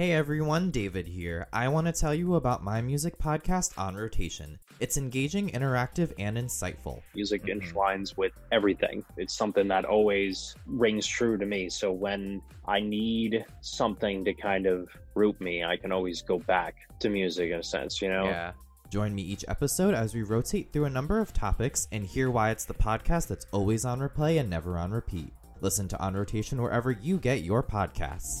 Hey everyone, David here. I want to tell you about my music podcast on rotation. It's engaging, interactive, and insightful. Music Mhm. entwines with everything. It's something that always rings true to me. So when I need something to kind of root me, I can always go back to music in a sense, you know? Yeah. Join me each episode as we rotate through a number of topics and hear why it's the podcast that's always on replay and never on repeat. Listen to On Rotation wherever you get your podcasts.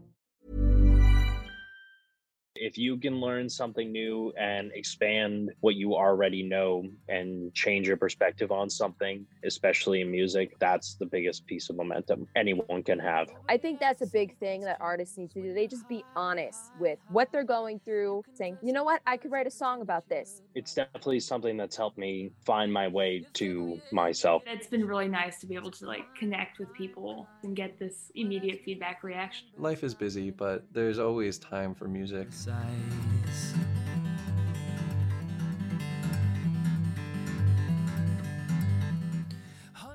If you can learn something new and expand what you already know and change your perspective on something, especially in music, that's the biggest piece of momentum anyone can have. I think that's a big thing that artists need to do. They just be honest with what they're going through, saying, you know what, I could write a song about this. It's definitely something that's helped me find my way to myself. It's been really nice to be able to like connect with people and get this immediate feedback reaction. Life is busy, but there's always time for music.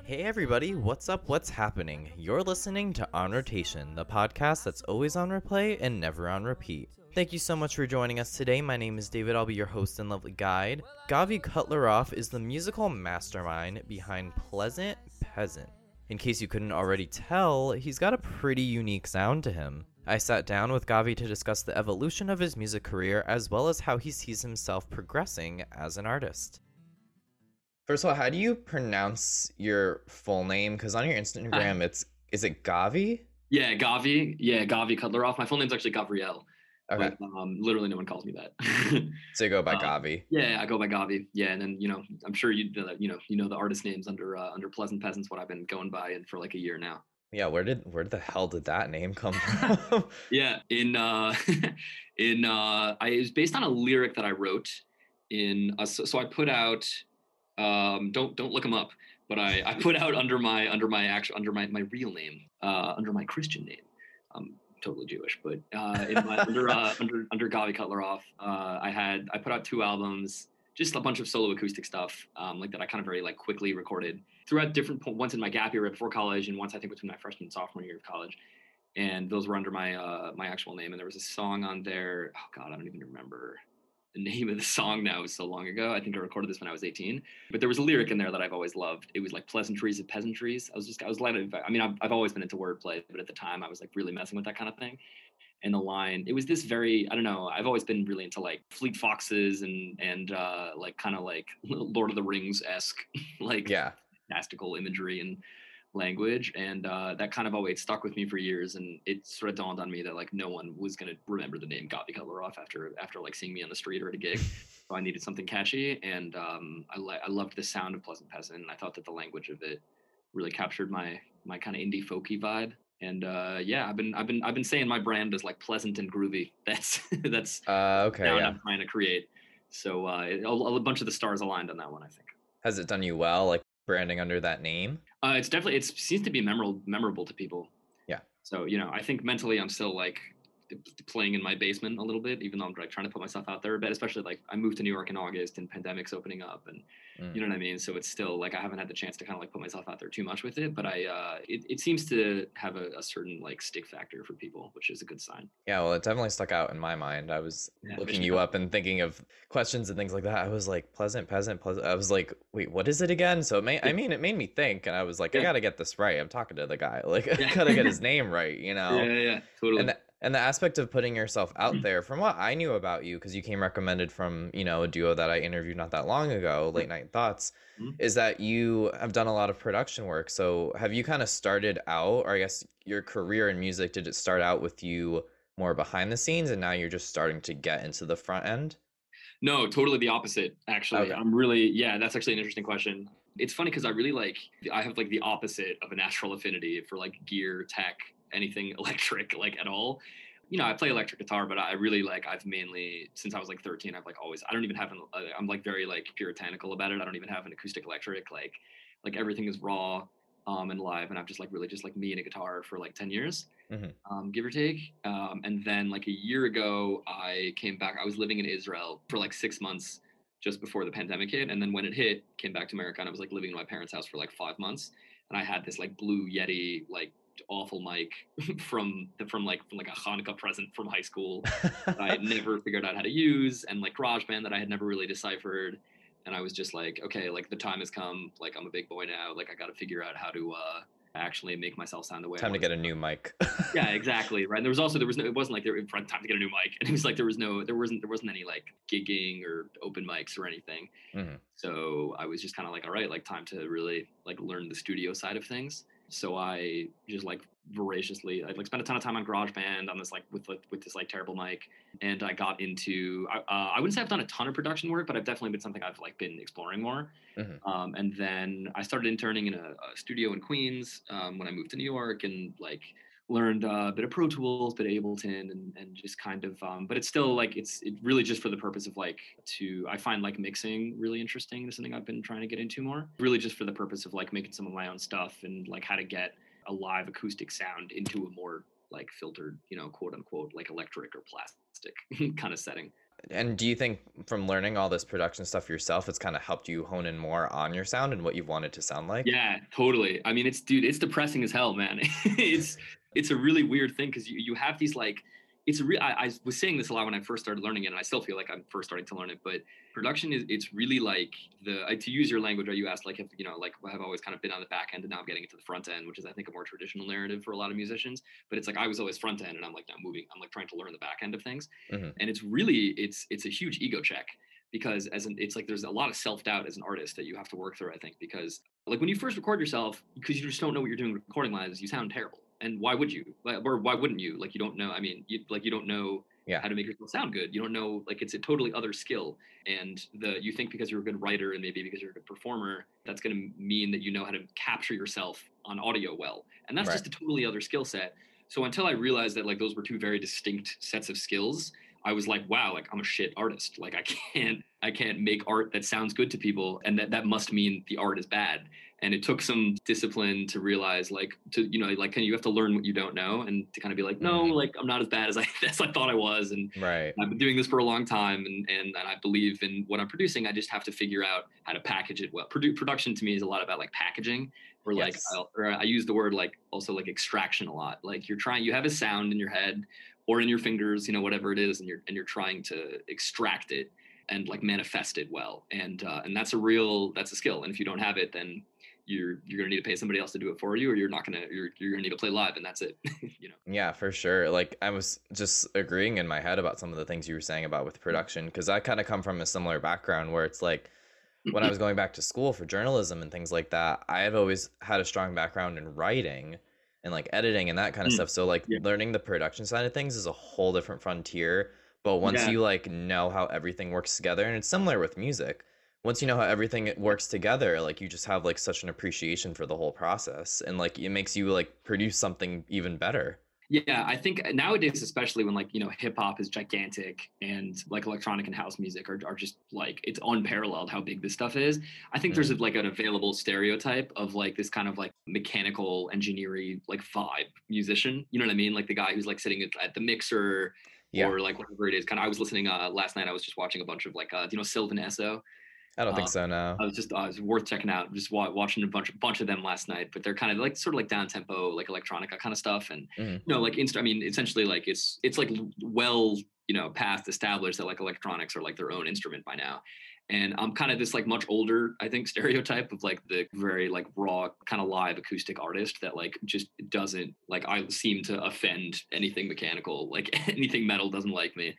Hey everybody, what's up? What's happening? You're listening to On Rotation, the podcast that's always on replay and never on repeat. Thank you so much for joining us today. My name is David. I'll be your host and lovely guide. Gavi Cutleroff is the musical mastermind behind Pleasant Peasant. In case you couldn't already tell, he's got a pretty unique sound to him. I sat down with Gavi to discuss the evolution of his music career as well as how he sees himself progressing as an artist. First of all, how do you pronounce your full name? Because on your Instagram, it's is it Gavi? Yeah, Gavi. Yeah, Gavi Cutleroff. My full name's actually Gavriel. Okay, But, um, literally, no one calls me that. so you go by uh, Gavi. yeah, I go by Gavi. Yeah, and then you know, I'm sure you know that. You know, you know the artist names under uh, under Pleasant Peasants. What I've been going by and for like a year now. Yeah, where did where the hell did that name come from? Yeah, in uh, in uh, I it was based on a lyric that I wrote in. A, so, so I put out. Um, don't don't look them up, but I I put out under my under my actual under my my real name uh, under my Christian name. I'm totally Jewish, but uh, in my, under uh, under under Gavi Cutleroff, uh, I had I put out two albums, just a bunch of solo acoustic stuff, um, like that I kind of very like quickly recorded throughout different points once in my gap year right before college, and once I think between my freshman and sophomore year of college. And those were under my uh my actual name and there was a song on there oh god i don't even remember the name of the song now it was so long ago. I think i recorded this when i was 18 but there was a lyric in there that i've always loved. It was like pleasantries of peasantries. I was just i was like i mean i've, I've always been into wordplay but at the time i was like really messing with that kind of thing and the line it was this very i don't know i've always been really into like fleet foxes and and uh like kind of like lord of the rings esque like yeah. fantastical imagery and language and uh, that kind of always stuck with me for years and it sort of dawned on me that like no one was going to remember the name Gavi Cutleroff after after like seeing me on the street or at a gig. So I needed something catchy and um, I, li- I loved the sound of Pleasant Peasant and I thought that the language of it really captured my my kind of indie folky vibe and uh, yeah I've been I've been I've been saying my brand is like pleasant and groovy that's that's Uh, okay, yeah. I'm trying to create so uh, it, a, a bunch of the stars aligned on that one I think Has it done you well, like branding under that name? Uh, it's definitely it seems to be memorable memorable to people. Yeah. So you know, I think mentally I'm still like playing in my basement a little bit, even though I'm like trying to put myself out there a bit. Especially like I moved to New York in August and pandemic's opening up, and Mm. you know what I mean. So it's still like I haven't had the chance to kind of like put myself out there too much with it. But I uh, it it seems to have a, a certain like stick factor for people, which is a good sign. Yeah, well, it definitely stuck out in my mind. I was Yeah, looking you up and thinking of questions and things like that. I was like, pleasant, peasant, pleasant. I was like, wait, what is it again? So it made, I mean, it made me think, and I was like, I gotta get this right. I'm talking to the guy, like, I gotta get his name right, you know. Yeah, yeah, yeah, totally. and the, and the aspect of putting yourself out there from what i knew about you because you came recommended from you know a duo that i interviewed not that long ago late night thoughts Mhm. is that you have done a lot of production work so have you kind of started out or i guess your career in music did it start out with you more behind the scenes and now you're just starting to get into the front end No, totally the opposite. Actually, Okay. I'm really yeah. That's actually an interesting question. It's funny because I really like I have like the opposite of a natural affinity for like gear, tech, anything electric, like at all. You know, I play electric guitar, but I really like I've mainly since I was like 13, I've like always I don't even have an uh, I'm like very like puritanical about it. I don't even have an acoustic electric. Like like everything is raw um, and live, and I've just like really just like me and a guitar for like 10 years, Mhm. um, give or take. Um, and then like a year ago, I came back. I was living in Israel for like six months just before the pandemic hit, and then when it hit, came back to America, and I was like living in my parents' house for like five months, and I had this like blue Yeti like awful mic from from like from like a Hanukkah present from high school that I had never figured out how to use, and like GarageBand that I had never really deciphered. And I was just like, okay, like the time has come. Like I'm a big boy now. Like I got to figure out how to uh, actually make myself sound the way. I Time to get a new mic. yeah, exactly. Right. And there was also there was no it wasn't like there was time to get a new mic. And it was like there was no there wasn't there wasn't any like gigging or open mics or anything. Mhm. So I was just kind of like, all right, like time to really like learn the studio side of things. So I just like voraciously I like spent a ton of time on GarageBand on this like with like, with this like terrible mic, and I got into I, uh, I wouldn't say I've done a ton of production work, but I've definitely been something I've like been exploring more. Mhm. Um, and then I started interning in a, a studio in Queens um, when I moved to New York, and like learned uh, a bit of Pro Tools, bit of Ableton, and and just kind of. Um, but it's still like it's it really just for the purpose of like to. I find like mixing really interesting. It's something I've been trying to get into more. Really just for the purpose of like making some of my own stuff and like how to get a live acoustic sound into a more like filtered, you know, quote unquote, like electric or plastic kind of setting. And do you think from learning all this production stuff yourself, it's kind of helped you hone in more on your sound and what you want it to sound like? Yeah, totally. I mean, it's dude, it's depressing as hell, man. it's it's a really weird thing because you you have these like it's a real. I, I was saying this a lot when I first started learning it, and I still feel like I'm first starting to learn it. But production is it's really like the uh, to use your language. Right? You asked like if you know like I've always kind of been on the back end, and now I'm getting into the front end, which is I think a more traditional narrative for a lot of musicians. But it's like I was always front end, and I'm like now moving. I'm like trying to learn the back end of things, Mhm. and it's really it's it's a huge ego check because as an it's like there's a lot of self-doubt as an artist that you have to work through i think because like when you first record yourself because you just don't know what you're doing recording wise you sound terrible and why would you Like, or why wouldn't you like you don't know i mean you like you don't know Yeah. how to make yourself sound good you don't know like it's a totally other skill and the you think because you're a good writer and maybe because you're a good performer that's going to mean that you know how to capture yourself on audio well and that's Right. just a totally other skill set so until i realized that like those were two very distinct sets of skills I was like, wow, like I'm a shit artist. Like I can't, I can't make art that sounds good to people, and that that must mean the art is bad. And it took some discipline to realize, like, to you know, like, you have to learn what you don't know, and to kind of be like, no, Mhm. like I'm not as bad as I as I thought I was, and Right. I've been doing this for a long time, and and, and I believe in what I'm producing. I just have to figure out how to package it well. Produ- production to me is a lot about like packaging, or like, I'll, or I use the word like also like extraction a lot. Like you're trying, you have a sound in your head or in your fingers, you know, whatever it is, and you're and you're trying to extract it and like manifest it well. And uh, and that's a real that's a skill. And if you don't have it, then you're you're gonna need to pay somebody else to do it for you, or you're not gonna you're you're gonna need to play live, and that's it. you know. Yeah, for sure. Like I was just agreeing in my head about some of the things you were saying about with production because I kind of come from a similar background where it's like when I was going back to school for journalism and things like that, I have always had a strong background in writing and like editing and that kind of Mm, stuff. So like yeah. learning the production side of things is a whole different frontier. But once Yeah. you like know how everything works together, and it's similar with music. Once you know how everything works together, like you just have like such an appreciation for the whole process, and like it makes you like produce something even better. Yeah, I think nowadays, especially when like you know hip hop is gigantic and like electronic and house music are, are just like it's unparalleled how big this stuff is. I think there's like an available stereotype of like this kind of like mechanical engineering like vibe musician. You know what I mean? Like the guy who's like sitting at, at the mixer Yeah. or like whatever it is. Kind of. I was listening uh, last night. I was just watching a bunch of like uh, you know Sylvan Esso. I don't think Um, so. No. I was just uh, it's worth checking out. Just wa- watching a bunch bunch of them last night, but they're kind of like sort of like down tempo, like electronica kind of stuff, and Mhm. you know, like inst- I mean, essentially, like it's it's like well, you know, past established that like electronics are like their own instrument by now. And I'm kind of this like much older, I think, stereotype of like the very like raw kind of live acoustic artist that like just doesn't like I seem to offend anything mechanical, like anything metal doesn't like me.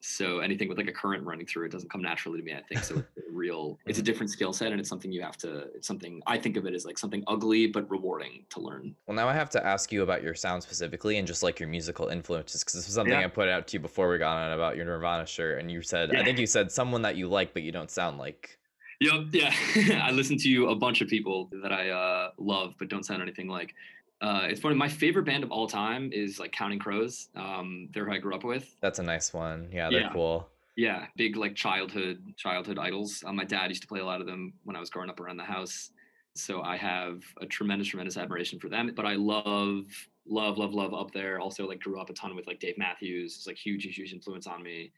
So anything with like a current running through it doesn't come naturally to me. I think so. It's a real, it's a different skill set, and it's something you have to. It's something I think of it as like something ugly but rewarding to learn. Well, now I have to ask you about your sound specifically and just like your musical influences because this was something Yeah. I put out to you before we got on about your Nirvana shirt, and you said I think you said someone that you like but you don't sound like. Yep. Yeah. I listen to a bunch of people that I uh, love, but don't sound anything like. Uh, it's funny. My favorite band of all time is like Counting Crows. Um, they're who I grew up with. That's a nice one. Yeah, they're Yeah. cool. Yeah, big like childhood childhood idols. Uh, my dad used to play a lot of them when I was growing up around the house, so I have a tremendous tremendous admiration for them. But I love love love love up there. Also like grew up a ton with like Dave Matthews. It's like huge huge influence on me.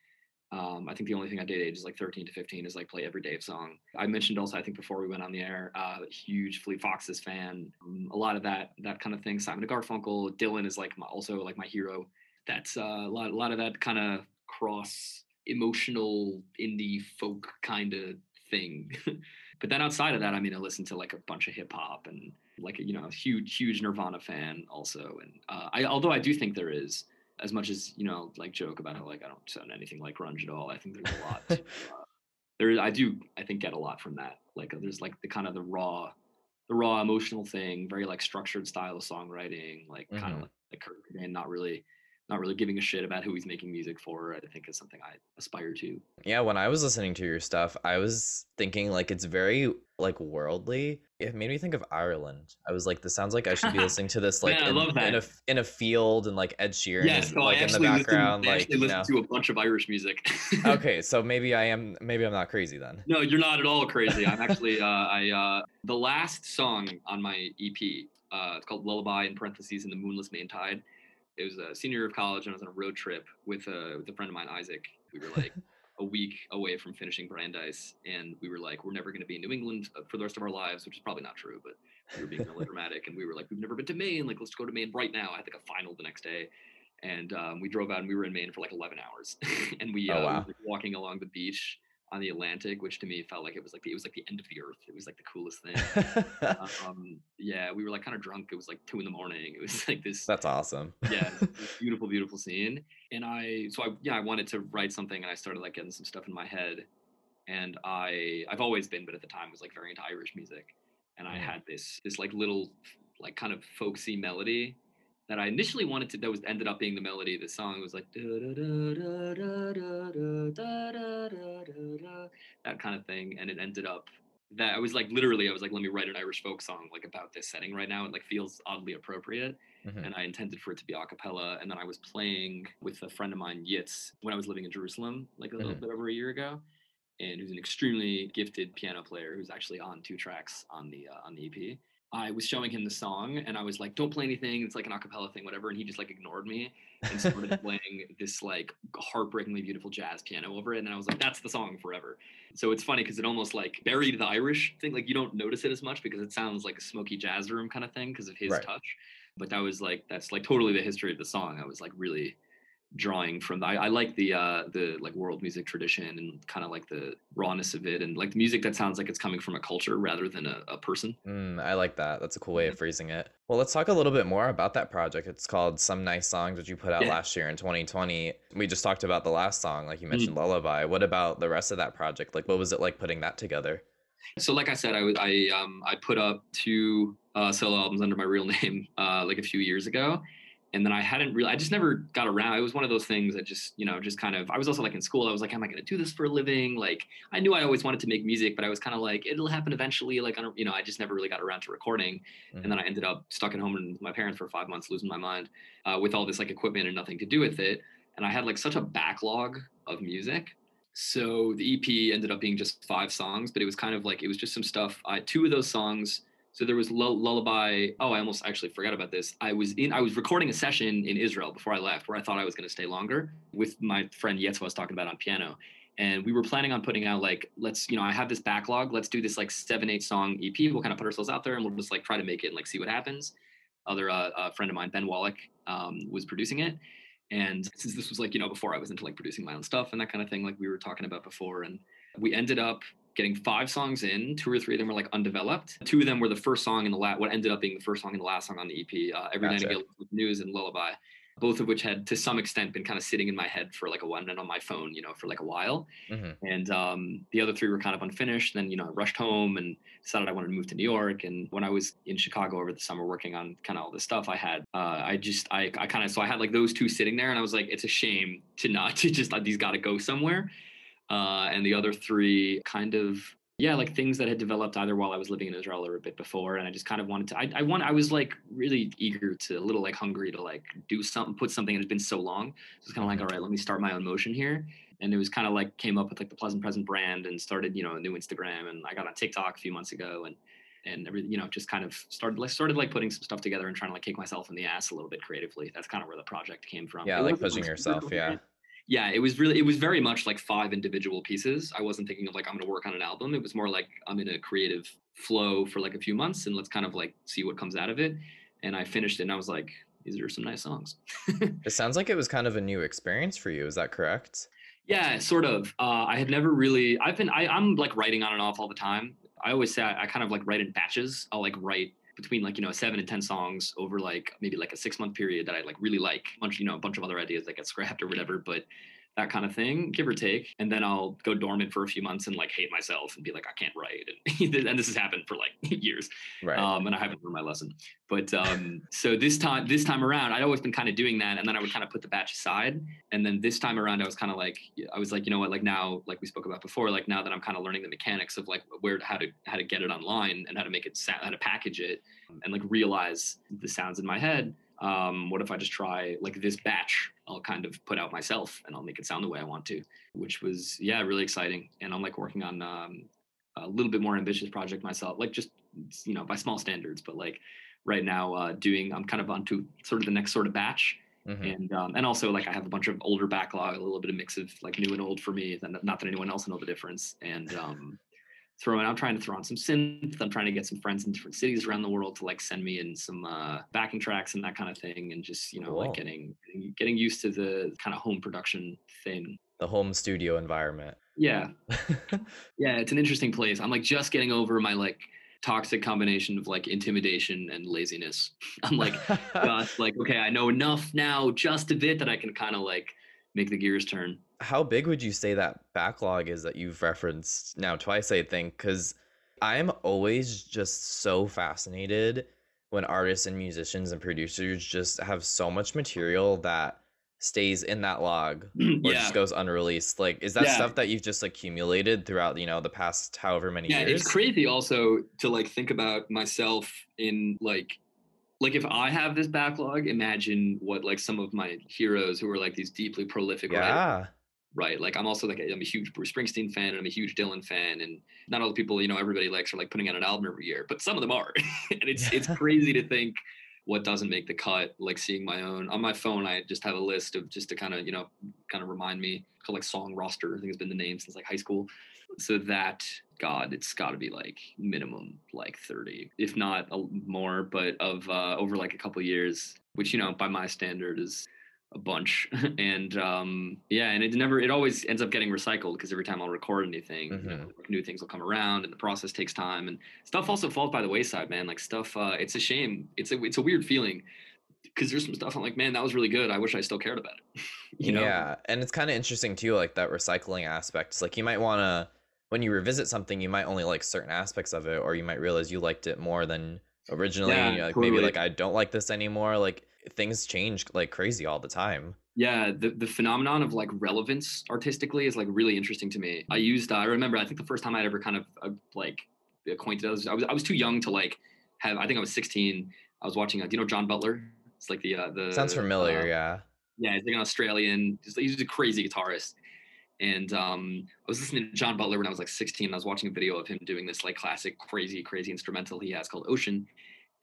Um, I think the only thing I did ages like 13 to 15 is like play every Dave song. I mentioned also, I think before we went on the air, uh, huge Fleet Foxes fan. Um, a lot of that that kind of thing. Simon Garfunkel, Dylan is like my, also like my hero. That's uh, a lot a lot of that kind of cross emotional indie folk kind of thing. but then outside of that, I mean, I listen to like a bunch of hip hop and like you know a huge huge Nirvana fan also. And uh, I although I do think there is as much as you know like joke about how like I don't sound anything like grunge at all. I think there's a lot. to, uh, there I do I think get a lot from that. Like there's like the kind of the raw the raw emotional thing, very like structured style of songwriting, like kind of like, like Kurt Cobain, not really not really giving a shit about who he's making music for. I think is something I aspire to. Yeah, when I was listening to your stuff, I was thinking like it's very like worldly. It made me think of Ireland. I was like, this sounds like I should be listening to this like in, in a in a field and like Ed Sheeran Yes, is so like in the background, listen, I like actually you listen know. to a bunch of Irish music. okay, so maybe I am maybe I'm not crazy then. No, you're not at all crazy. I'm actually uh, I uh, the last song on my EP. Uh, it's called Lullaby in parentheses in the Moonless Maine Tide. It was a senior year of college, and I was on a road trip with a with a friend of mine, Isaac. We were like a week away from finishing Brandeis, and we were like, we're never going to be in New England uh, for the rest of our lives, which is probably not true, but we were being melodramatic, and we were like, we've never been to Maine. Like, let's go to Maine right now. I had like a final the next day. And um, we drove out and we were in Maine for like 11 hours. and we, Oh, uh, we wow. were walking along the beach on the Atlantic, which to me felt like it was like the, it was like the end of the earth. It was like the coolest thing. um, yeah, we were like kind of drunk. It was like two in the morning. It was like this. That's awesome. yeah, it was this beautiful, beautiful scene. And I, so I, yeah, I wanted to write something, and I started like getting some stuff in my head. And I, I've always been, but at the time was like very into Irish music. And I Mm. had this, this like little, like kind of folksy melody that I initially wanted to that was ended up being the melody of the song. It was like that kind of thing, and it ended up that I was like literally I was like let me write an Irish folk song like about this setting right now. It like feels oddly appropriate. Mm-hmm. And I intended for it to be a cappella. And then I was playing with a friend of mine, Yitz, when I was living in Jerusalem, like a mm-hmm. little bit over a year ago and who's an extremely gifted piano player who's actually on two tracks on the uh, on the EP. I was showing him the song, and I was like, "Don't play anything. It's like an acapella thing, whatever." And he just like ignored me and started playing this like heartbreakingly beautiful jazz piano over it. And then I was like, "That's the song forever." So it's funny because it almost like buried the Irish thing. Like you don't notice it as much because it sounds like a smoky jazz room kind of thing because of his Right. touch but that was like that's like totally the history of the song i was like really drawing from I, I like the uh the like world music tradition and kind of like the rawness of it and like the music that sounds like it's coming from a culture rather than a, a person Mm, I like that. That's a cool way of Mhm. phrasing it. Well, let's talk a little bit more about that project. It's called Some Nice Songs, which you put out Yeah. last year in 2020. We just talked about the last song, like you Mm. mentioned Lullaby. What about the rest of that project? Like, what was it like putting that together? so like i said i i um i put up two uh solo albums under my real name uh like a few years ago and then i hadn't really i just never got around it was one of those things that just you know just kind of i was also like in school i was like am i going to do this for a living like i knew i always wanted to make music but i was kind of like it'll happen eventually like i don't you know i just never really got around to recording and then I ended up stuck at home with my parents for five months, losing my mind uh, with all this like equipment and nothing to do with it. And I had like such a backlog of music. So the EP ended up being just five songs, but it was kind of like it was just some stuff. I two of those songs. So there was Lull- Lullaby. Oh, I almost actually forgot about this. I was in. I was recording a session in Israel before I left, where I thought I was going to stay longer with my friend Yitz, I was talking about on piano and we were planning on putting out like let's you know i have this backlog let's do this like seven eight song ep we'll kind of put ourselves out there and we'll just like try to make it and like see what happens other uh, friend of mine ben wallach um, was producing it and since this was like you know before i was into like producing my own stuff and that kind of thing like we were talking about before and we ended up getting five songs in two or three of them were like undeveloped two of them were the first song in the last what ended up being the first song and the last song on the ep uh, every night Gotcha. again news and lullaby both of which had to some extent been kind of sitting in my head for like a one and on my phone you know for like a while Mhm. and um, the other three were kind of unfinished. Then you know, I rushed home and decided I wanted to move to New York. And when I was in Chicago over the summer working on kind of all this stuff, I had uh, I just I I kind of so I had like those two sitting there, and I was like, it's a shame to not to just like these got to go somewhere. Uh, and the other three kind of yeah, like things that had developed either while I was living in Israel or a bit before, and I just kind of wanted to. I, I want. I was like really eager to, a little like hungry to like do something, put something. It had been so long, so it's kind of like, all right, let me start my own motion here. And it was kind of like came up with like the Pleasant Peasant brand and started, you know, a new Instagram, and I got on TikTok a few months ago, and and everything, you know, just kind of started like started like putting some stuff together and trying to like kick myself in the ass a little bit creatively. That's kind of where the project came from. Yeah, It like pushing yourself. Yeah. Yeah, it was really it was very much like five individual pieces. I wasn't thinking of like I'm going to work on an album. It was more like I'm in a creative flow for like a few months and let's kind of like see what comes out of it. And I finished it and I was like, these are some nice songs. It sounds like it was kind of a new experience for you. Is that correct? Yeah, sort of. Uh, I had never really. I've been. I, I'm like writing on and off all the time. I always say I, I kind of like write in batches. I'll like write between like you know seven and ten songs over like maybe like a six month period that I like really like. A Bunch you know a bunch of other ideas that get scrapped or whatever, but that kind of thing, give or take. And then I'll go dormant for a few months and like hate myself and be like I can't write. And, and this has happened for like years. Right. Um, and I haven't learned my lesson. But um, so this time, this time around, I'd always been kind of doing that, and then I would kind of put the batch aside. And then this time around, I was kind of like, I was like, you know what? Like now, like we spoke about before, like now that I'm kind of learning the mechanics of like where how to how to get it online and how to make it sound, how to package it, and like realize the sounds in my head. Um, what if I just try like this batch? I'll kind of put out myself, and I'll make it sound the way I want to, which was yeah, really exciting. And I'm like working on um, a little bit more ambitious project myself, like just you know by small standards, but like right now uh, doing I'm kind of onto sort of the next sort of batch, Mhm. and um, and also like I have a bunch of older backlog, a little bit of mix of like new and old for me. Not that anyone else will know the difference, and um, throwing I'm trying to throw on some synth. I'm trying to get some friends in different cities around the world to like send me in some uh, backing tracks and that kind of thing, and just you know Cool. like getting getting used to the kind of home production thing. The home studio environment. Yeah, yeah, it's an interesting place. I'm like just getting over my like toxic combination of like intimidation and laziness. I'm like just like okay, I know enough now, just a bit that I can kind of like make the gears turn. How big would you say that backlog is that you've referenced now twice, I think? Because I'm always just so fascinated when artists and musicians and producers just have so much material that stays in that log or yeah, just goes unreleased. Like, is that Yeah. stuff that you've just accumulated throughout, you know, the past however many yeah, years? it's crazy also to like think about myself in like like if I have this backlog, imagine what like some of my heroes who are like these deeply prolific writers Yeah. Right? Like I'm also like I'm a huge Bruce Springsteen fan and I'm a huge Dylan fan, and not all the people you know everybody likes are like putting out an album every year, but some of them are, and it's it's crazy to think what doesn't make the cut. Like seeing my own on my phone, I just have a list of just to kind of you know kind of remind me called like song roster. I think it's been the name since like high school. So that God, it's got to be like minimum like 30, if not a, more, but of uh, over like a couple years, which you know by my standard is a bunch. And um yeah and it never it always ends up getting recycled because every time i'll record anything you know, new things will come around and the process takes time. And stuff also falls by the wayside man. Like stuff uh it's a shame. It's a it's a weird feeling because there's some stuff i'm like man that was really good. I wish i still cared about it. You know? Yeah, and it's kind of interesting too, like that recycling aspect. It's like you might want to, when you revisit something, you might only like certain aspects of it, or you might realize you liked it more than originally. Yeah, like maybe like I don't like this anymore. Like things change like crazy all the time. Yeah, the, the phenomenon of like relevance artistically is like really interesting to me. I used uh, I remember I think the first time I'd ever kind of uh, like acquainted I was, I was I was too young to like have I think I was 16. I was watching uh, do you know John Butler? It's like the uh, the Sounds familiar, uh, yeah. yeah, he's like an Australian. He's, he's a crazy guitarist. And um, I was listening to John Butler when I was like 16. And I was watching a video of him doing this like classic, crazy, crazy instrumental he has called Ocean.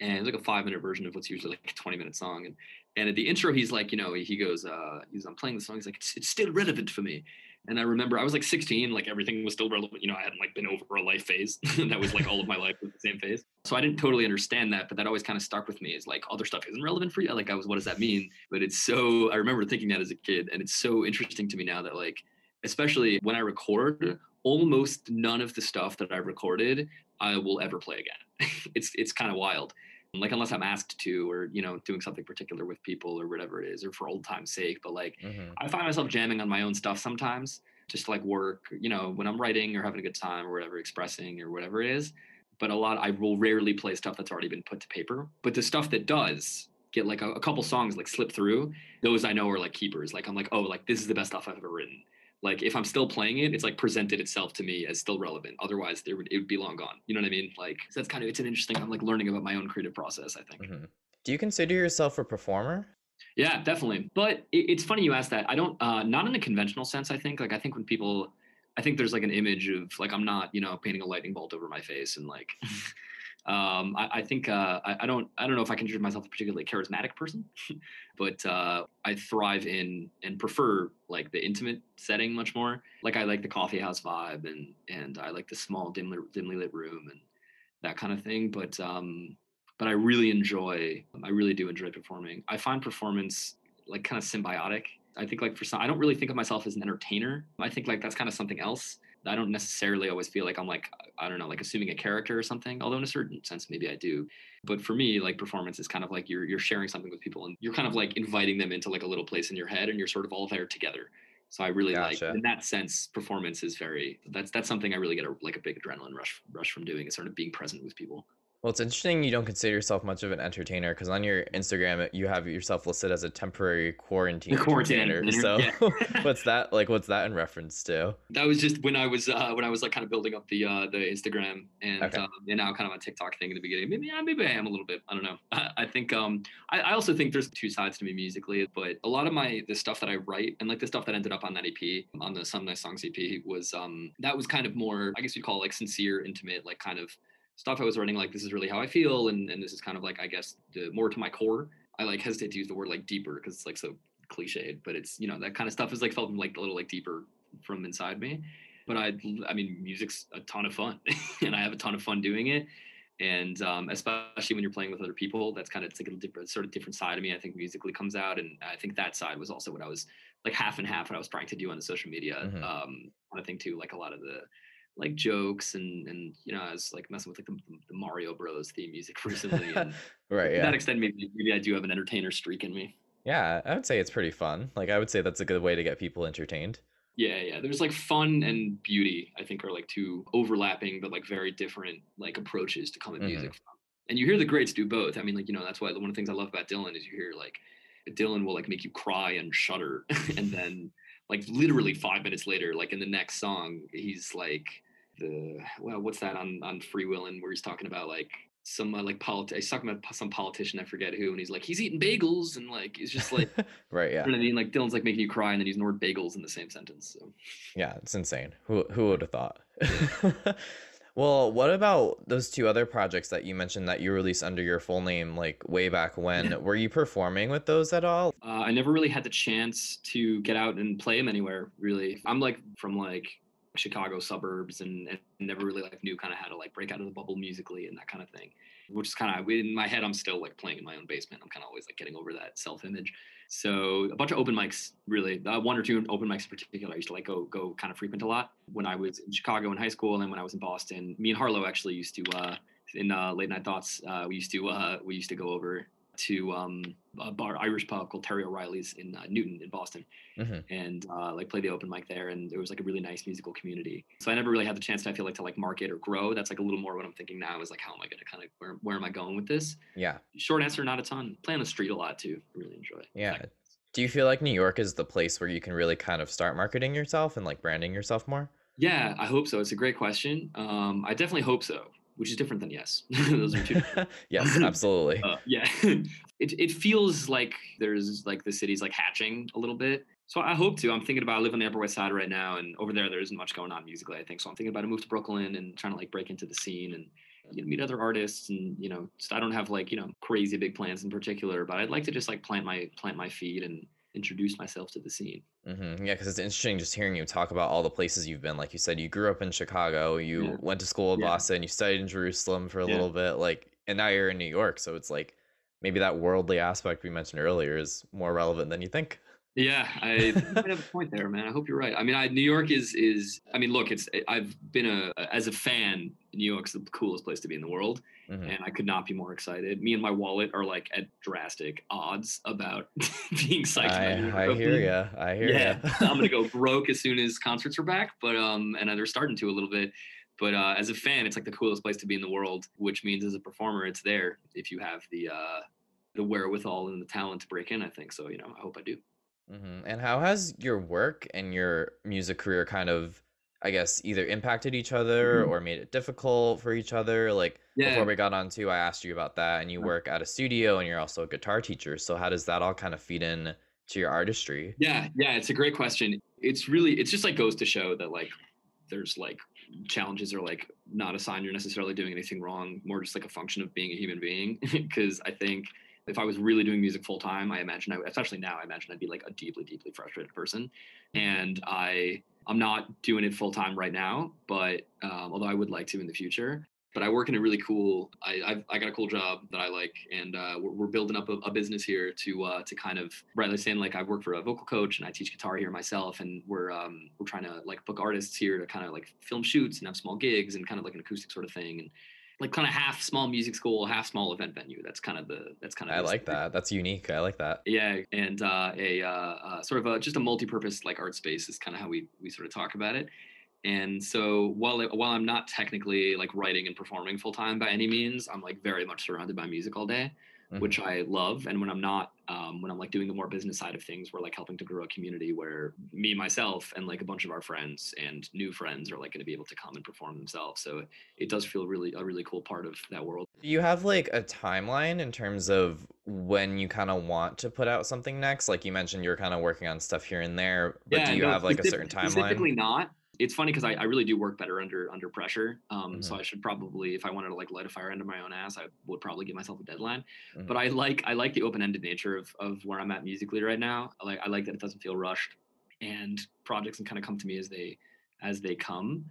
And it's like a five minute version of what's usually like a 20 minute song. And and at the intro, he's like, you know, he goes, uh, he's I'm playing the song. He's like, it's, it's still relevant for me. And I remember I was like 16, like everything was still relevant. You know, I hadn't like been over a life phase. that was like all of my life was the same phase. So I didn't totally understand that, but that always kind of stuck with me. Is like other stuff isn't relevant for you. Like I was, what does that mean? But it's so I remember thinking that as a kid, and it's so interesting to me now that like, especially when I record, almost none of the stuff that I've recorded I will ever play again. it's it's kind of wild. Like unless I'm asked to, or you know, doing something particular with people or whatever it is, or for old time's sake. But like, Mhm. I find myself jamming on my own stuff sometimes, just like work, you know, when I'm writing or having a good time or whatever, expressing or whatever it is. But a lot, I will rarely play stuff that's already been put to paper. But the stuff that does get like a, a couple songs like slip through, those I know are like keepers. Like I'm like, oh, like this is the best stuff I've ever written. Like if I'm still playing it, it's like presented itself to me as still relevant. Otherwise, there would it would be long gone. You know what I mean? Like so that's kind of it's an interesting. I'm like learning about my own creative process. I think. Mhm. Do you consider yourself a performer? Yeah, definitely. But it, it's funny you ask that. I don't, uh, not in the conventional sense. I think, like, I think when people, I think there's like an image of like I'm not, you know, painting a lightning bolt over my face and like, um, I, I think uh, I, I don't, I don't know if I consider myself a particularly charismatic person, but uh, I thrive in and prefer like the intimate setting much more. Like I like the coffee house vibe and and I like the small dimly dimly lit room and that kind of thing. But um, but I really enjoy, I really do enjoy performing. I find performance like kind of symbiotic. I think like for some, I don't really think of myself as an entertainer. I think like that's kind of something else. I don't necessarily always feel like I'm like, I don't know, like assuming a character or something, although in a certain sense, maybe I do. But for me, like performance is kind of like you're, you're sharing something with people and you're kind of like inviting them into like a little place in your head and you're sort of all there together. So I really Gotcha. like in that sense, performance is very, that's, that's something I really get a, like a big adrenaline rush, rush from doing is sort of being present with people. Well, it's interesting you don't consider yourself much of an entertainer because on your Instagram you have yourself listed as a temporary quarantine quarantine entertainer. So, what's that like? What's that in reference to? that was just when I was uh, when I was like kind of building up the uh, the Instagram and Okay. um, and now kind of a TikTok thing in the beginning. Maybe yeah, maybe I am a little bit. I don't know. I, I think um I, I also think there's two sides to me musically, but a lot of my the stuff that I write and like the stuff that ended up on that EP on the Some Nice Songs EP was um that was kind of more I guess you'd call it like sincere, intimate, like kind of stuff I was writing like this is really how I feel and and this is kind of like I guess the more to my core. I like hesitate to use the word like deeper because it's like so cliched, but it's you know that kind of stuff is like felt like a little like deeper from inside me. But I, I mean, music's a ton of fun, and I have a ton of fun doing it. And um, especially when you're playing with other people, that's kind of it's like a different sort of different side of me. I think musically comes out, and I think that side was also what I was like half and half what I was trying to do on the social media. Mhm. Um, I think too, like a lot of the like jokes and and you know I was like messing with like the, the Mario Bros theme music recently, and Right. to Yeah. that extent, maybe maybe I do have an entertainer streak in me. Yeah. I would say it's pretty fun. Like I would say that's a good way to get people entertained. Yeah, yeah. There's like fun and beauty, I think are like two overlapping but like very different like approaches to come at Mhm. music from. And you hear the greats do both. I mean, like, you know, that's why one of the things I love about Dylan is you hear like Dylan will like make you cry and shudder and then like literally five minutes later, like in the next song, he's like the well, what's that on on Freewheelin' where he's talking about like some uh, like politi- he's talking about some politician I forget who, and he's like he's eating bagels and like it's just like right. you Yeah. know what I mean? Like Dylan's like making you cry, and then he's ignored bagels in the same sentence. So Yeah. It's insane. Who who would have thought? well, what about those two other projects that you mentioned that you released under your full name, like way back when? Were you performing with those at all? uh, I never really had the chance to get out and play them anywhere. Really, I'm like from like Chicago suburbs, and, and never really like knew kind of how to like break out of the bubble musically and that kind of thing. Which is kind of in my head, I'm still like playing in my own basement. I'm kind of always like getting over that self image. So a bunch of open mics, really, uh, one or two open mics in particular. I used to like go go kind of frequent a lot when I was in Chicago in high school, and then when I was in Boston. Me and Harlow actually used to uh, in uh, late night thoughts. Uh, we used to uh, we used to go over to um, a bar Irish pub called Terry O'Reilly's in uh, Newton in Boston, Mhm. and uh, like play the open mic there. And there was like a really nice musical community. So I never really had the chance to I feel like to like market or grow. That's like a little more what I'm thinking now is like how am I going to kind of where where am I going with this? Yeah. Short answer, not a ton. Play on the street a lot too. I really enjoy. Yeah. Like, Do you feel like New York is the place where you can really kind of start marketing yourself and like branding yourself more? Yeah, I hope so. It's a great question. Um, I definitely hope so, which is different than yes. Those are two. yes, absolutely. Uh, yeah, it it feels like there's like the city's like hatching a little bit. So I hope to. I'm thinking about I live on the Upper West Side right now, and over there there isn't much going on musically. I think so. I'm thinking about a move to Brooklyn and trying to like break into the scene and you know, meet other artists and you know just, I don't have like you know crazy big plans in particular, but I'd like to just like plant my plant my feet and introduce myself to the scene. hmm Yeah, because it's interesting just hearing you talk about all the places you've been. Like you said, you grew up in Chicago, you Yeah. went to school in Yeah. Boston, you studied in Jerusalem for a Yeah. little bit, like, and now you're in New York. So it's like maybe that worldly aspect we mentioned earlier is more relevant than you think. Yeah, I have a point there, man. I hope you're right. I mean, I, New York is is. I mean, look, it's. I've been a as a fan. New York's the coolest place to be in the world, Mhm. and I could not be more excited. Me and my wallet are like at drastic odds about being psyched. about New York I, I hear ya. I hear Yeah, ya. I'm gonna go broke as soon as concerts are back, but um, and they're starting to a little bit. But uh, as a fan, it's like the coolest place to be in the world. Which means as a performer, it's there if you have the uh, the wherewithal and the talent to break in. I think so. You know, I hope I do. hmm And how has your work and your music career kind of, I guess, either impacted each other Mhm. or made it difficult for each other? Like Yeah. before we got on to, I asked you about that, and you work at a studio and you're also a guitar teacher. So how does that all kind of feed in to your artistry? Yeah, yeah, it's a great question. It's really, it's just like goes to show that like there's like challenges are like not a sign you're necessarily doing anything wrong, more just like a function of being a human being. Because I think if I was really doing music full time, I imagine I, would- especially now, I imagine I'd be like a deeply, deeply frustrated person. And I, I'm not doing it full time right now, but um, although I would like to in the future. But I work in a really cool. I I've, I got a cool job that I like, and uh, we're, we're building up a, a business here to uh, to kind of rightly saying like I work for a vocal coach and I teach guitar here myself, and we're um, we're trying to like book artists here to kind of like film shoots and have small gigs and kind of like an acoustic sort of thing, and like kind of half small music school, half small event venue. That's kind of the that's kind of I like story. that. That's unique. I like that. Yeah, and uh, a uh, uh, sort of a, just a multi-purpose like art space is kind of how we we sort of talk about it. And so while it, while I'm not technically like writing and performing full time by any means, I'm like very much surrounded by music all day, Mhm. which I love. And when I'm not, um, when I'm like doing the more business side of things, we're like helping to grow a community where me myself and like a bunch of our friends and new friends are like going to be able to come and perform themselves. So it does feel really a really cool part of that world. Do you have like a timeline in terms of when you kind of want to put out something next? Like you mentioned, you're kind of working on stuff here and there, but do you no, have like a certain Specifically timeline? not. It's funny because I, I really do work better under under pressure. Um, So Mhm. I should probably, if I wanted to like light a fire under my own ass, I would probably give myself a deadline. Mhm. But I like I like the open ended nature of of where I'm at musically right now. I like I like that it doesn't feel rushed, and projects can kind of come to me as they as they come.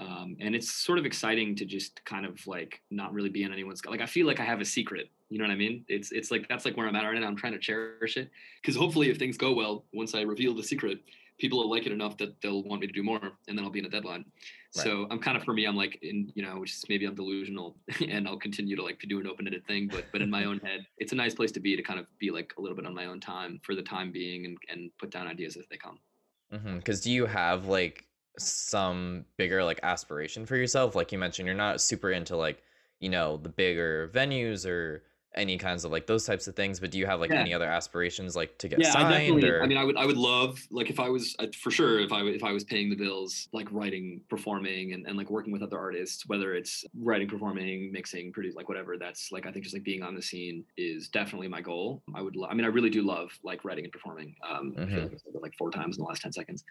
Um, and it's sort of exciting to just kind of like not really be in anyone's like I feel like I have a secret. You know what I mean? It's it's like that's like where I'm at right now. I'm trying to cherish it because hopefully if things go well, once I reveal the secret, people will like it enough that they'll want me to do more, and then I'll be in a deadline. So I'm kind of for me, I'm like in you know, which is maybe I'm delusional, and I'll continue to like to do an open ended thing, but but in my own head, it's a nice place to be to kind of be like a little bit on my own time for the time being, and and put down ideas as they come. Mm-hmm, because do you have like some bigger like aspiration for yourself? Like you mentioned, you're not super into like you know the bigger venues or any kinds of like those types of things. But do you have like Yeah. any other aspirations like to get yeah, I signed definitely. or? I mean, I would I would love like if I was uh, for sure if I if I was paying the bills, like writing, performing, and, and like working with other artists, whether it's writing, performing, mixing, produce, like whatever. That's like I think just like being on the scene is definitely my goal. I would. Lo- I mean, I really do love like writing and performing. Um, I feel Mhm. like I said that like four times in the last ten seconds.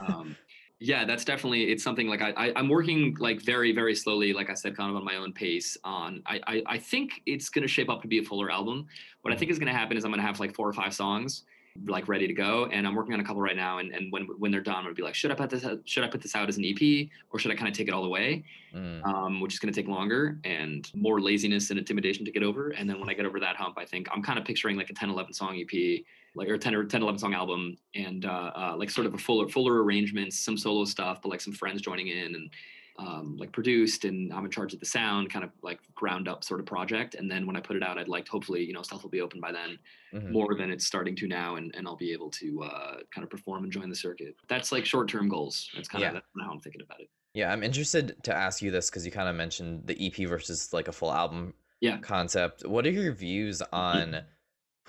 Um, yeah that's definitely it's something like I, I i'm working like very very slowly like i said kind of on my own pace on i i, I think it's going to shape up to be a fuller album what i think is going to happen is i'm going to have like four or five songs like ready to go and i'm working on a couple right now and, and when when they're done i'm to be like should i put this out, should i put this out as an ep or should i kind of take it all the way Mm, um, which is going to take longer and more laziness and intimidation to get over. And then when I get over that hump, I think I'm kind of picturing like a 10, 11 song EP, like or 10 or 10, 11 song album, and uh, uh, like sort of a fuller, fuller arrangements, some solo stuff, but like some friends joining in and um, like produced, and I'm in charge of the sound, kind of like ground up sort of project. And then when I put it out, I'd like to hopefully you know stuff will be open by then, mhm. more than it's starting to now, and, and I'll be able to uh, kind of perform and join the circuit. That's like short term goals. That's kind Yeah. of that's how I'm thinking about it. Yeah, I'm interested to ask you this because you kind of mentioned the EP versus like a full album Yeah. concept. What are your views on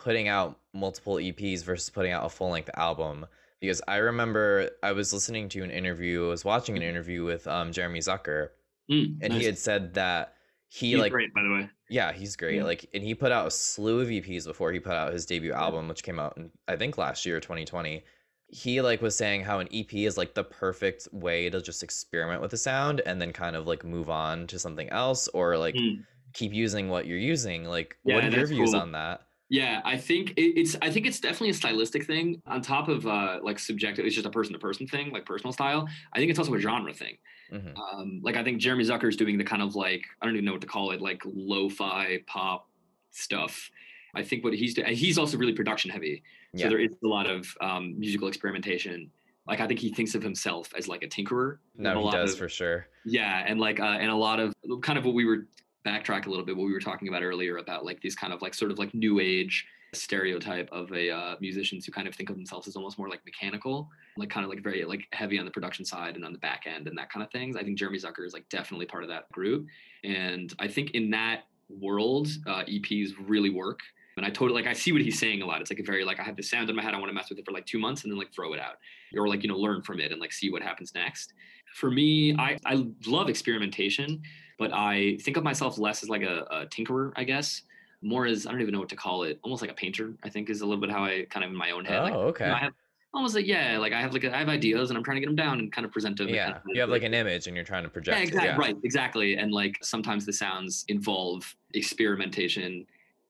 putting out multiple EPs versus putting out a full length album? Because I remember I was listening to an interview, I was watching an interview with um, Jeremy Zucker, Mm, and nice. he had said that he He's like great, by the way. yeah, he's great. Yeah. Like, and he put out a slew of EPs before he put out his debut album, which came out in I think last year, 2020. He like was saying how an EP is like the perfect way to just experiment with the sound and then kind of like move on to something else or like Mm. keep using what you're using. Like, Yeah, what are your views cool. on that? Yeah, I think it's I think it's definitely a stylistic thing on top of uh like subjective. It's just a person to person thing, like personal style. I think it's also a genre thing. Mhm. Um, like I think Jeremy Zucker is doing the kind of like I don't even know what to call it, like lo-fi pop stuff. I think what he's doing, he's also really production heavy. So Yeah. there is a lot of um, musical experimentation. Like I think he thinks of himself as like a tinkerer. No, he does of- for sure. yeah, and like uh, and a lot of kind of what we were backtrack a little bit what we were talking about earlier about like these kind of like sort of like new age stereotype of a uh, musicians who kind of think of themselves as almost more like mechanical, like kind of like very like heavy on the production side and on the back end and that kind of things. I think Jeremy Zucker is like definitely part of that group, and I think in that world, uh, EPs really work And I totally like I see what he's saying a lot. It's like a very like I have the sound in my head. I want to mess with it for like two months and then like throw it out, or like you know learn from it and like see what happens next. For me, I I love experimentation, but I think of myself less as like a, a tinkerer, I guess, more as I don't even know what to call it, almost like a painter. I think is a little bit how I kind of in my own head. Oh, like, you okay. know, I have almost like yeah, like I have like a, I have ideas and I'm trying to get them down and kind of present them. Yeah, kind of you have like an image and you're trying to project. yeah, it, exactly. yeah. Right, exactly. And like sometimes the sounds involve experimentation.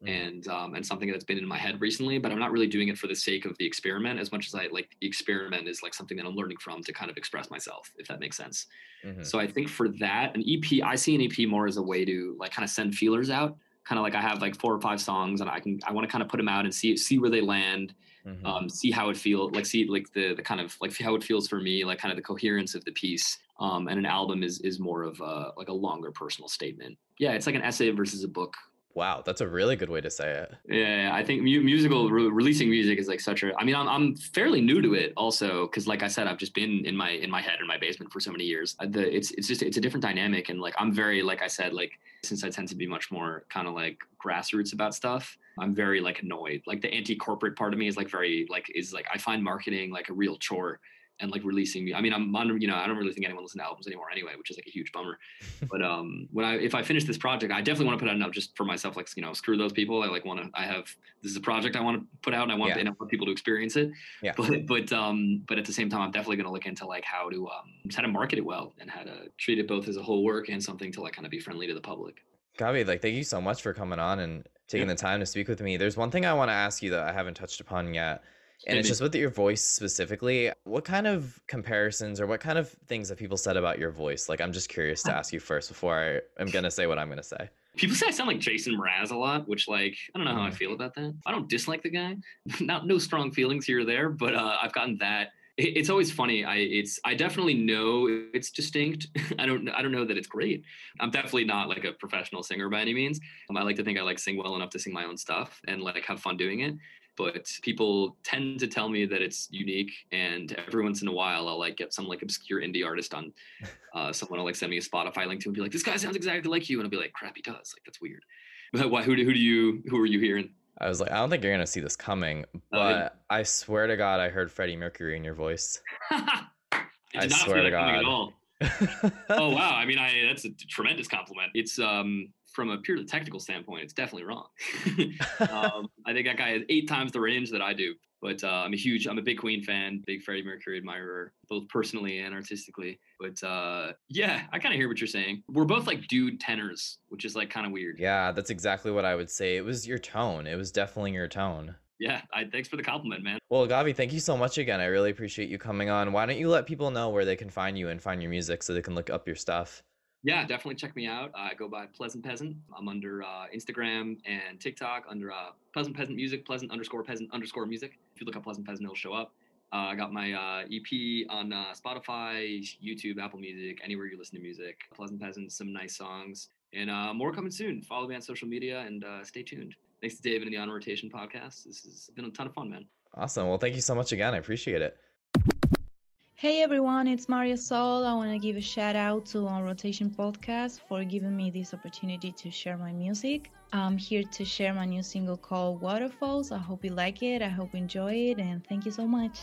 And um, and something that's been in my head recently, but I'm not really doing it for the sake of the experiment as much as I like the experiment is like something that I'm learning from to kind of express myself, if that makes sense. Mhm. So I think for that, an EP, I see an EP more as a way to like kind of send feelers out. Kind of like I have like four or five songs and I can I want to kind of put them out and see see where they land Mhm. um, see how it feels like see like the the kind of like how it feels for me like kind of the coherence of the piece um, and an album is is more of a like a longer personal statement yeah it's like an essay versus a book Wow, that's a really good way to say it. yeah i think mu- musical re- releasing music is like such a i mean i'm, I'm fairly new to it also because like i said i've just been in my in my head in my basement for so many years. The, it's it's just it's a different dynamic and like i'm very like i said like since i tend to be much more kind of like grassroots about stuff i'm very like annoyed. Like the anti-corporate part of me is like very like is like i find marketing like a real chore and like releasing me i mean i'm on you know i don't really think anyone listens to albums anymore anyway which is like a huge bummer but um when i if i finish this project i definitely want to put out out just for myself like you know screw those people i like want to i have this is a project i want to put out and i want Yeah. and I want people to experience it Yeah. but but um but at the same time i'm definitely going to look into like how to um just how to market it well and how to treat it both as a whole work and something to like kind of be friendly to the public Gabi, like, thank you so much for coming on and taking Yeah. the time to speak with me. There's one thing I want to ask you that I haven't touched upon yet. And it's just with your voice specifically. What kind of comparisons or what kind of things have people said about your voice? Like, I'm just curious to ask you first before I am going to say what I'm going to say. People say I sound like Jason Mraz a lot, which like I don't know how I Mhm. feel about that. I don't dislike the guy, not no strong feelings here or there, but uh, I've gotten that. It, it's always funny. I it's I definitely know it's distinct. I don't I don't know that it's great. I'm definitely not like a professional singer by any means. Um, I like to think I like sing well enough to sing my own stuff and like have fun doing it. But people tend to tell me that it's unique, and every once in a while, I'll like get some like obscure indie artist on uh, someone will like send me a Spotify link to and be like, "This guy sounds exactly like you," and I'll be like, "Crap, he does." Like that's weird. But why? Who do, who do you? Who are you hearing? I was like, I don't think you're going to see this coming, but I swear to God, I heard Freddie Mercury in your voice. I I not swear to God. all. oh wow! I mean, I that's a tremendous compliment. It's um from a purely technical standpoint, it's definitely wrong. um, I think that guy has eight times the range that I do. But uh, I'm a huge, I'm a big Queen fan, big Freddie Mercury admirer, both personally and artistically. But uh, yeah, I kind of hear what you're saying. We're both like dude tenors, which is like kind of weird. yeah, that's exactly what I would say. It was your tone. It was definitely your tone. Yeah, I, thanks for the compliment, man. Well, Gavi, thank you so much again. I really appreciate you coming on. Why don't you let people know where they can find you and find your music so they can look up your stuff? Yeah, definitely check me out. I go by Pleasant Peasant. I'm under uh, Instagram and TikTok under uh, Pleasant Peasant Music, Pleasant underscore Peasant underscore Music. If you look up Pleasant Peasant, it'll show up. Uh, I got my uh, EP on uh, Spotify, YouTube, Apple Music, anywhere you listen to music. Pleasant Peasant, some nice songs, and uh, more coming soon. Follow me on social media and uh, stay tuned. Thanks to David and the On Rotation podcast. This has been a ton of fun, man. Awesome. Well, thank you so much again. I appreciate it. Hey everyone, it's Maria Sol. I want to give a shout out to On Rotation Podcast for giving me this opportunity to share my music. I'm here to share my new single called Waterfalls. I hope you like it. I hope you enjoy it, and thank you so much.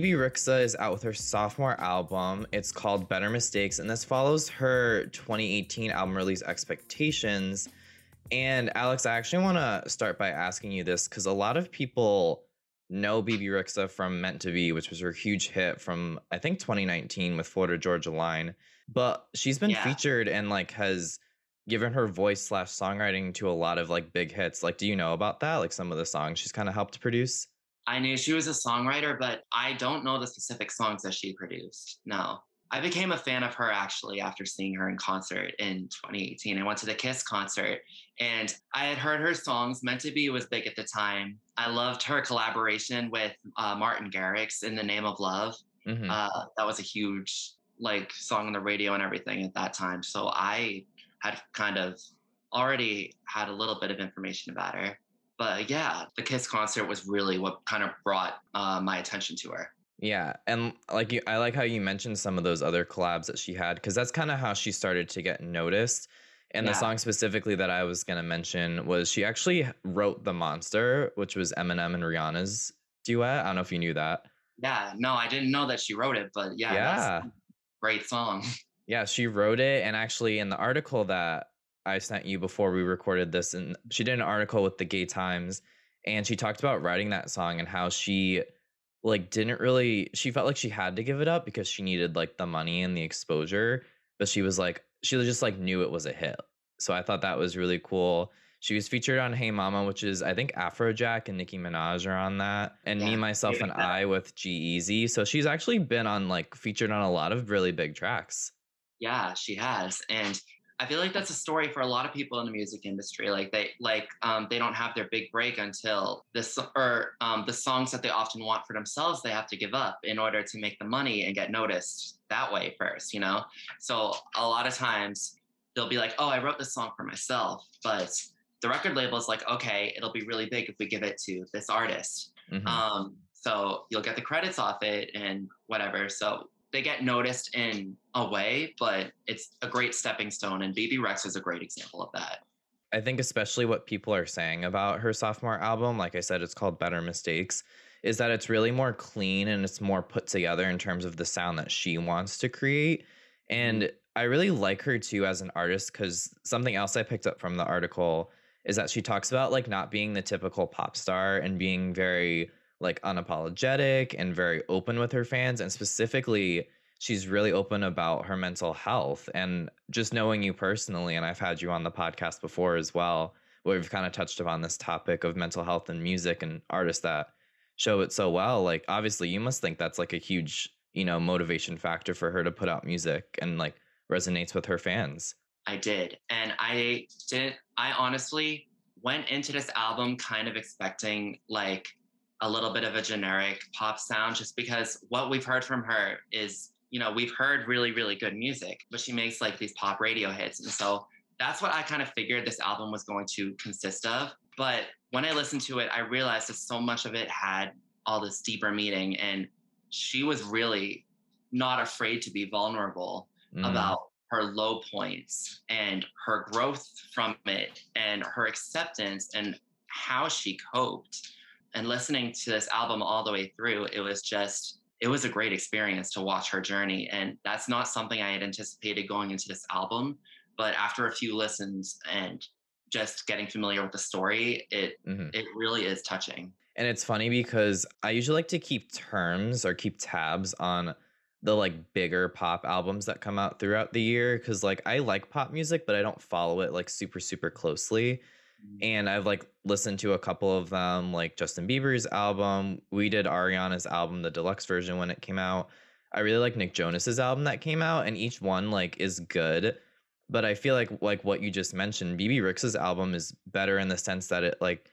Bebe Rexha is out with her sophomore album. It's called Better Mistakes, and this follows her 2018 album release Expectations. And Alex, I actually want to start by asking you this because a lot of people know Bebe Rexha from Meant to Be, which was her huge hit from I think 2019 with Florida Georgia Line. But she's been Yeah. featured and like has given her voice slash songwriting to a lot of like big hits. Like, do you know about that? Like some of the songs she's kind of helped produce? I knew she was a songwriter, but I don't know the specific songs that she produced. No. I became a fan of her actually after seeing her in concert in 2018. I went to the Kiss concert and I had heard her songs. Meant to Be was big at the time. I loved her collaboration with uh, Martin Garrix in The Name of Love. Mhm. Uh, that was a huge like song on the radio and everything at that time. So I had kind of already had a little bit of information about her. But yeah, the Kiss concert was really what kind of brought uh, my attention to her. Yeah, and like you, I like how you mentioned some of those other collabs that she had because that's kind of how she started to get noticed. And the song specifically that I was gonna mention was she actually wrote "The Monster," which was Eminem and Rihanna's duet. I don't know if you knew that. Yeah, no, I didn't know that she wrote it, but yeah, Yeah. great song. Yeah, she wrote it, and actually in the article that I sent you before we recorded this, and she did an article with the Gay Times, and she talked about writing that song and how she like didn't really she felt like she had to give it up because she needed like the money and the exposure, but she was like she just like knew it was a hit. So I thought that was really cool. She was featured on Hey Mama, which is I think Afrojack and Nicki Minaj are on that, and Me, Myself, yeah. and I with G-Eazy. So she's actually been on like featured on a lot of really big tracks. Yeah, she has. And I feel like that's a story for a lot of people in the music industry. Like they like um, they don't have their big break until this or um, the songs that they often want for themselves they have to give up in order to make the money and get noticed that way first, you know? So a lot of times they'll be like, oh, I wrote this song for myself, but the record label is like, okay, it'll be really big if we give it to this artist. Mhm. Um, so you'll get the credits off it and whatever. So they get noticed in a way, but it's a great stepping stone. And Bebe Rexha is a great example of that. I think especially what people are saying about her sophomore album, like I said, it's called Better Mistakes, is that it's really more clean and it's more put together in terms of the sound that she wants to create. And mm-hmm. I really like her too as an artist because something else I picked up from the article is that she talks about like not being the typical pop star and being very like unapologetic and very open with her fans and specifically she's really open about her mental health and just knowing you personally and I've had you on the podcast before as well where we've kind of touched upon this topic of mental health and music and artists that show it so well like obviously you must think that's like a huge you know motivation factor for her to put out music and like resonates with her fans I did. And I didn't, I honestly went into this album kind of expecting like a little bit of a generic pop sound just because what we've heard from her is, you know, we've heard really, really good music, but she makes like these pop radio hits. And so that's what I kind of figured this album was going to consist of. But when I listened to it, I realized that so much of it had all this deeper meaning. And she was really not afraid to be vulnerable Mm. about her low points and her growth from it and her acceptance and how she coped. And listening to this album all the way through, it was just, it was a great experience to watch her journey. And that's not something I had anticipated going into this album. But after a few listens and just getting familiar with the story, it Mhm. it really is touching. And it's funny because I usually like to keep terms or keep tabs on the like bigger pop albums that come out throughout the year because like I like pop music, but I don't follow it like super, super closely. Mm-hmm. And I've like listened to a couple of them, like Justin Bieber's album. We did Ariana's album, the deluxe version when it came out. I really like Nick Jonas's album that came out, and each one like is good. But I feel like like what you just mentioned, Bebe Rexha's album is better in the sense that it like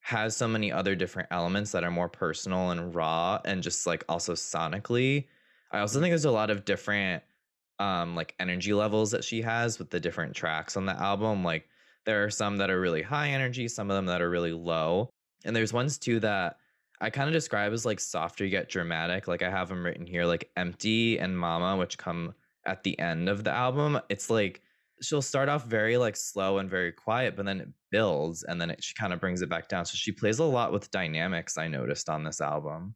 has so many other different elements that are more personal and raw and just like also sonically. I also think mm-hmm. there's a lot of different um like energy levels that she has with the different tracks on the album. Like there are some that are really high energy, some of them that are really low. And there's ones too that I kind of describe as like softer yet dramatic. Like I have them written here like Empty and Mama, which come at the end of the album. It's like she'll start off very like slow and very quiet, but then it builds and then it she kind of brings it back down. So she plays a lot with dynamics, I noticed on this album.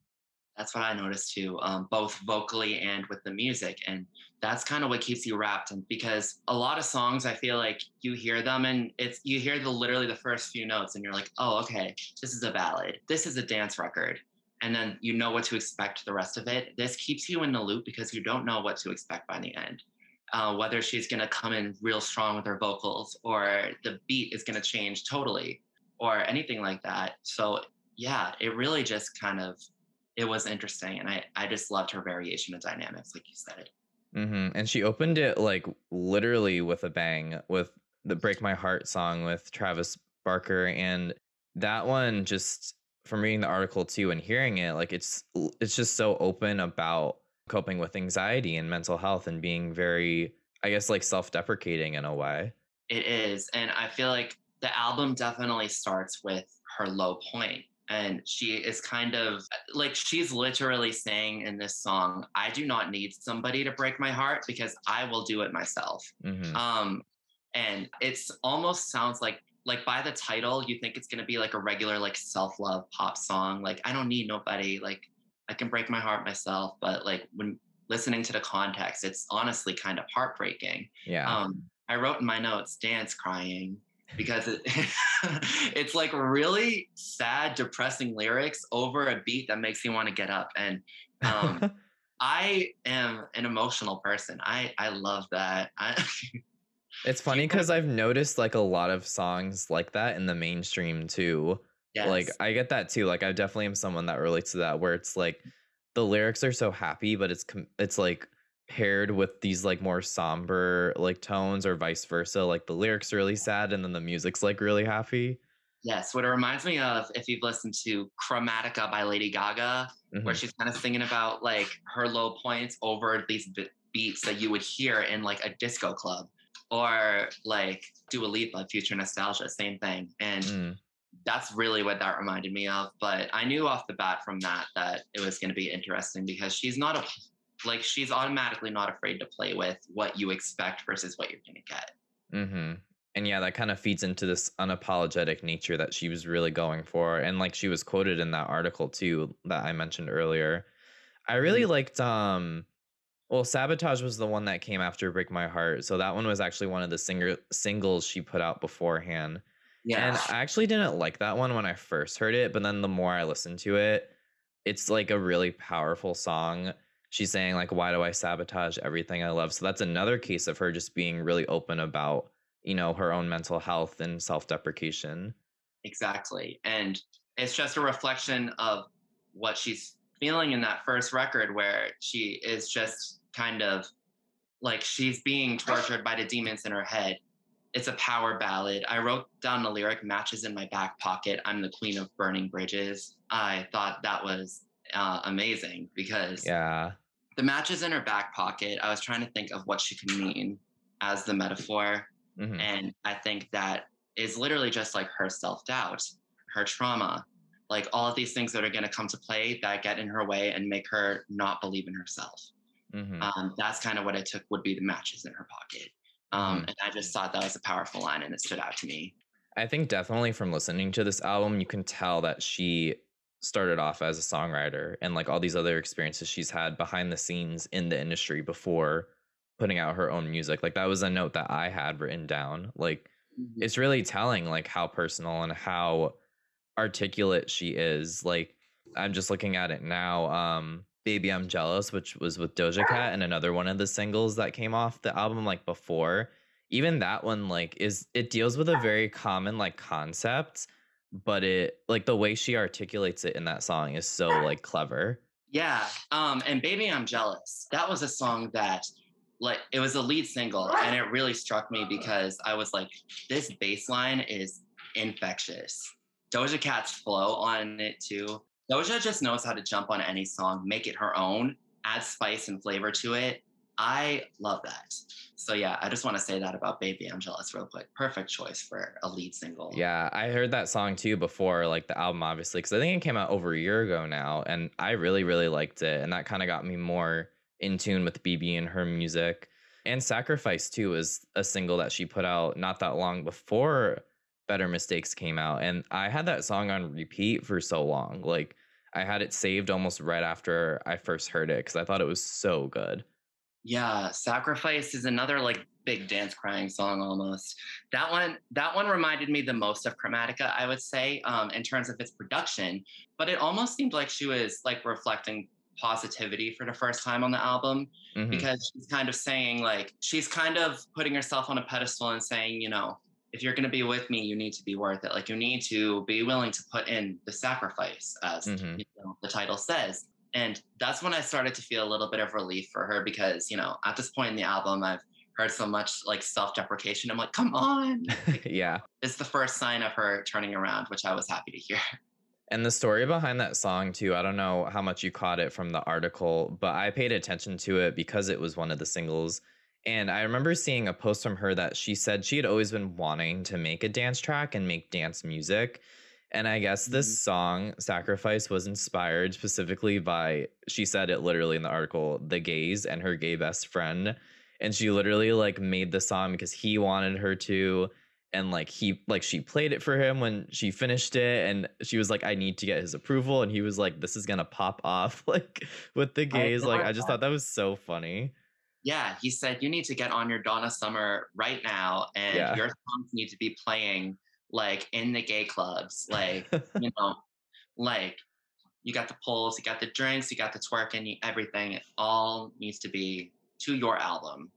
That's what I noticed too, um, both vocally and with the music. And that's kind of what keeps you wrapped. And because a lot of songs, I feel like you hear them and it's you hear the literally the first few notes and you're like, oh, okay, this is a ballad. This is a dance record. And then you know what to expect the rest of it. This keeps you in the loop because you don't know what to expect by the end. Uh, whether she's going to come in real strong with her vocals or the beat is going to change totally or anything like that. So yeah, it really just kind of it was interesting and I, I just loved her variation of dynamics like you said hmm And she opened it like literally with a bang with the Break My Heart song with Travis Barker. And that one just from reading the article too and hearing it, like it's it's just so open about coping with anxiety and mental health and being very, I guess, like self-deprecating in a way. It is. And I feel like the album definitely starts with her low point and she is kind of like she's literally saying in this song i do not need somebody to break my heart because i will do it myself Mhm. um and it's almost sounds like like by the title you think it's going to be like a regular like self-love pop song like i don't need nobody like i can break my heart myself but like when listening to the context it's honestly kind of heartbreaking Yeah. um i wrote in my notes dance crying because it, it's like really sad depressing lyrics over a beat that makes you want to get up and um i am an emotional person i i love that i It's funny because I've noticed like a lot of songs like that in the mainstream too. Like I get that too. Like I definitely am someone that relates to that where it's like the lyrics are so happy, but it's com- it's like paired with these like more somber like tones or vice versa. Like the lyrics really sad and then the music's like really happy. Yes, what it reminds me of, if you've listened to Chromatica by Lady Gaga, where Mhm. she's kind of singing about like her low points over these be- beats that you would hear in like a disco club, or like Do Dua Lipa, Future Nostalgia, same thing. And Mm. that's really what that reminded me of. But I knew off the bat from that that it was going to be interesting because she's not a like she's automatically not afraid to play with what you expect versus what you're going to get. Mm-hmm. And yeah, that kind of feeds into this unapologetic nature that she was really going for. And like she was quoted in that article too that I mentioned earlier. I really liked um well, Sabotage was the one that came after Break My Heart. So that one was actually one of the singer singles she put out beforehand. Yeah. And I actually didn't like that one when I first heard it, but then the more I listened to it, it's like a really powerful song. She's saying like why do I sabotage everything I love? So that's another case of her just being really open about, you know, her own mental health and self-deprecation. Exactly. And it's just a reflection of what she's feeling in that first record, where she is just kind of like she's being tortured by the demons in her head. It's a power ballad. I wrote down the lyric matches in my back pocket. I'm the queen of burning bridges. I thought that was uh, amazing because Yeah. the matches in her back pocket, I was trying to think of what she could mean as the metaphor. Mhm. And I think that is literally just like her self doubt, her trauma, like all of these things that are going to come to play that get in her way and make her not believe in herself. Mhm. Um, that's kind of what I took would be the matches in her pocket. Um, And I just thought that was a powerful line and it stood out to me. I think definitely from listening to this album, you can tell that she started off as a songwriter and like all these other experiences she's had behind the scenes in the industry before putting out her own music. Like that was a note that I had written down. Like it's really telling like how personal and how articulate she is. Like I'm just looking at it now. Um Baby I'm Jealous, which was with Doja Cat and another one of the singles that came off the album like before. Even that one like is it deals with a very common like concept, but it like the way she articulates it in that song is so like clever. Yeah. Um, and Baby I'm Jealous. That was a song that like it was a lead single and it really struck me because I was like, this bass line is infectious. Doja Cat's flow on it too. Doja just knows how to jump on any song, make it her own, add spice and flavor to it. I love that. So yeah, I just want to say that about Baby I'm Jealous real quick. Perfect choice for a lead single. Yeah, I heard that song too before like the album obviously cuz I think it came out over a year ago now and I really really liked it and that kind of got me more in tune with Bebe and her music. And Sacrifice too is a single that she put out not that long before Better Mistakes came out and I had that song on repeat for so long. Like I had it saved almost right after I first heard it cuz I thought it was so good. Yeah, Sacrifice is another like big dance crying song almost. That one that one reminded me the most of Chromatica, I would say, um, in terms of its production, but it almost seemed like she was like reflecting positivity for the first time on the album Mhm. because she's kind of saying like she's kind of putting herself on a pedestal and saying, you know, if you're going to be with me, you need to be worth it. Like you need to be willing to put in the sacrifice, as Mhm. you know, the title says. And that's when I started to feel a little bit of relief for her because, you know, at this point in the album, I've heard so much like self deprecation. I'm like, come on. yeah. It's the first sign of her turning around, which I was happy to hear. And the story behind that song, too, I don't know how much you caught it from the article, but I paid attention to it because it was one of the singles. And I remember seeing a post from her that she said she had always been wanting to make a dance track and make dance music. And I guess this Mhm. song, Sacrifice, was inspired specifically by, she said it literally in the article, the gays and her gay best friend. And she literally like made the song because he wanted her to. And like he, like she played it for him when she finished it. And she was like, I need to get his approval. And he was like, this is going to pop off like with the gays. Like, I just thought that was so funny. Yeah, he said, you need to get on your Donna Summer right now, and Yeah. your songs need to be playing like in the gay clubs. Like, you know, like you got the poles, you got the drinks, you got the twerking, you- everything. It all needs to be to your album.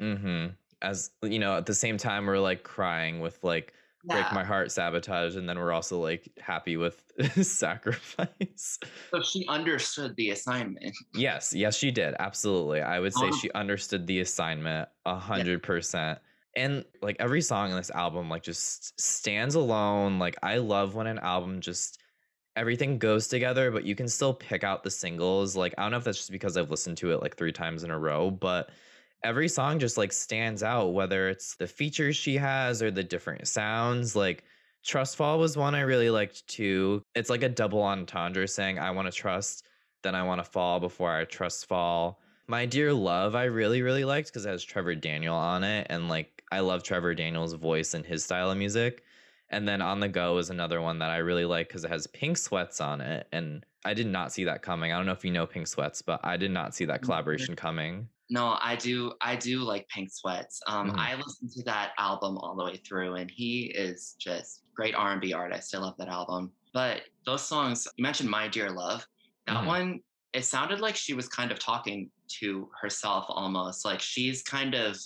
hmm As you know, at the same time, we're like crying with like break my heart, sabotage, and then we're also like happy with sacrifice. So she understood the assignment. yes, yes, she did. Absolutely. I would say Um, she understood the assignment a hundred percent. And like every song in this album, like just stands alone. Like I love when an album just everything goes together, but you can still pick out the singles. Like I don't know if that's just because I've listened to it like three times in a row, but every song just like stands out, whether it's the features she has or the different sounds. Like Trust Fall was one I really liked too. It's like a double entendre saying I want to trust, then I want to fall before I trust fall. My Dear Love, I really, really liked because it has Trevor Daniel on it. And like, I love Trevor Daniel's voice and his style of music. And then On the Go is another one that I really like because it has Pink Sweats on it. And I did not see that coming. I don't know if you know Pink Sweats, but I did not see that collaboration coming. No, I do. I do like Pink Sweats. Um, Mhm. I listened to that album all the way through, and he is just great R and B artist. I love that album. But those songs you mentioned, "My Dear Love," that Mhm. one, it sounded like she was kind of talking to herself almost, like she's kind of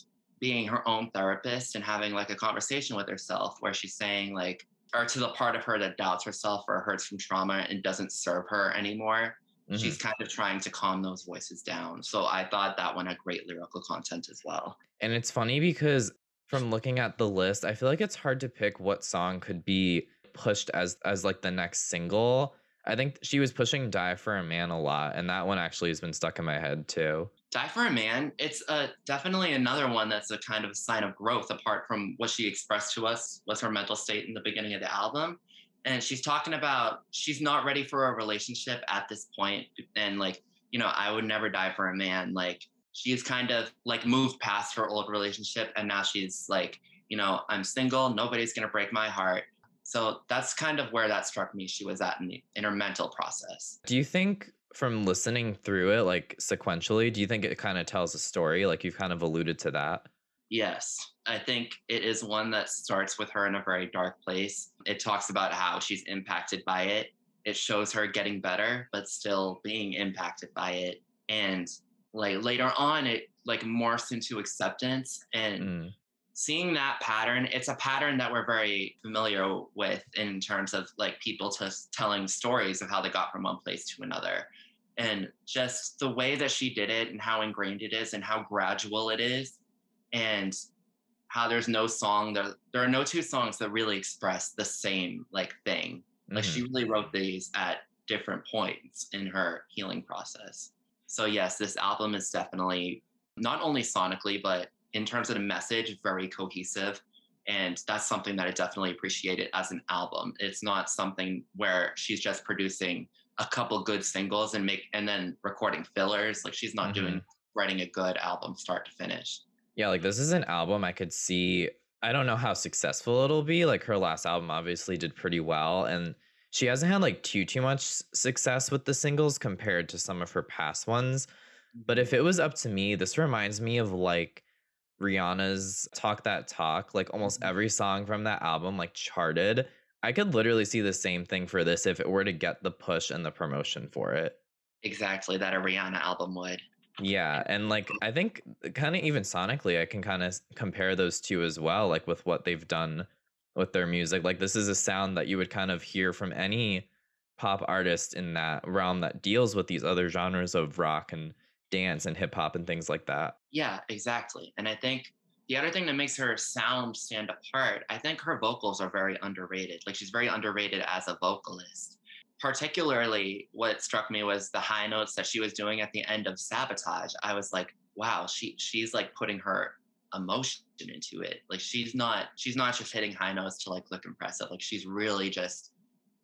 being her own therapist and having like a conversation with herself, where she's saying like, or to the part of her that doubts herself or hurts from trauma and doesn't serve her anymore Mhm. she's kind of trying to calm those voices down. So I thought that one had great lyrical content as well. And it's funny because from looking at the list, I feel like it's hard to pick what song could be pushed as as like the next single. I think she was pushing Die for a Man a lot, and that one actually has been stuck in my head too. Die for a Man, it's uh, definitely another one that's a kind of sign of growth apart from what she expressed to us was her mental state in the beginning of the album. And she's talking about she's not ready for a relationship at this point and like, you know, I would never die for a man. Like she's kind of like moved past her old relationship and now she's like, you know, I'm single, nobody's to break my heart. So that's kind of where that struck me. She was at in, the, in her mental process. Do you think from listening through it like sequentially, do you think it kind of tells a story? Like you've kind of alluded to that. Yes, I think it is one that starts with her in a very dark place. It talks about how she's impacted by it. It shows her getting better, but still being impacted by it. And like later on, it like morphs into acceptance and Mm. Seeing that pattern. It's a pattern that we're very familiar with in terms of like people just telling stories of how they got from one place to another. And just the way that she did it and how ingrained it is and how gradual it is and how there's no song there there are no two songs that really express the same like thing like Mhm. she really wrote these at different points in her healing process so yes this album is definitely not only sonically but in terms of the message very cohesive and that's something that i definitely appreciated as an album it's not something where she's just producing a couple good singles and make and then recording fillers like she's not doing mm-hmm. writing a good album start to finish Yeah, like this is an album I could see. I don't know how successful it'll be. Like her last album obviously did pretty well, and she hasn't had like too too much success with the singles compared to some of her past ones. But if mm-hmm. it was up to me, this reminds me of like Rihanna's Talk That Talk. Like almost mm-hmm. every song from that album like charted. I could literally see the same thing for this if it were to get the push and the promotion for it. exactly that a rihanna album would Yeah, and like I think uh, kind of even sonically, I can kind of compare those two as well, like with what they've done with their music. Like this is a sound that you would kind of hear from any pop artist in that realm that deals with these other genres of rock and dance and hip hop and things like that. Yeah, exactly. And I think the other thing that makes her sound stand apart, I think her vocals are very underrated. Like she's very underrated as a vocalist. Particularly, what struck me was the high notes that she was doing at the end of Sabotage. I was like, wow, she she's like putting her emotion into it. Like she's not she's not just hitting high notes to like look impressive. Like she's really just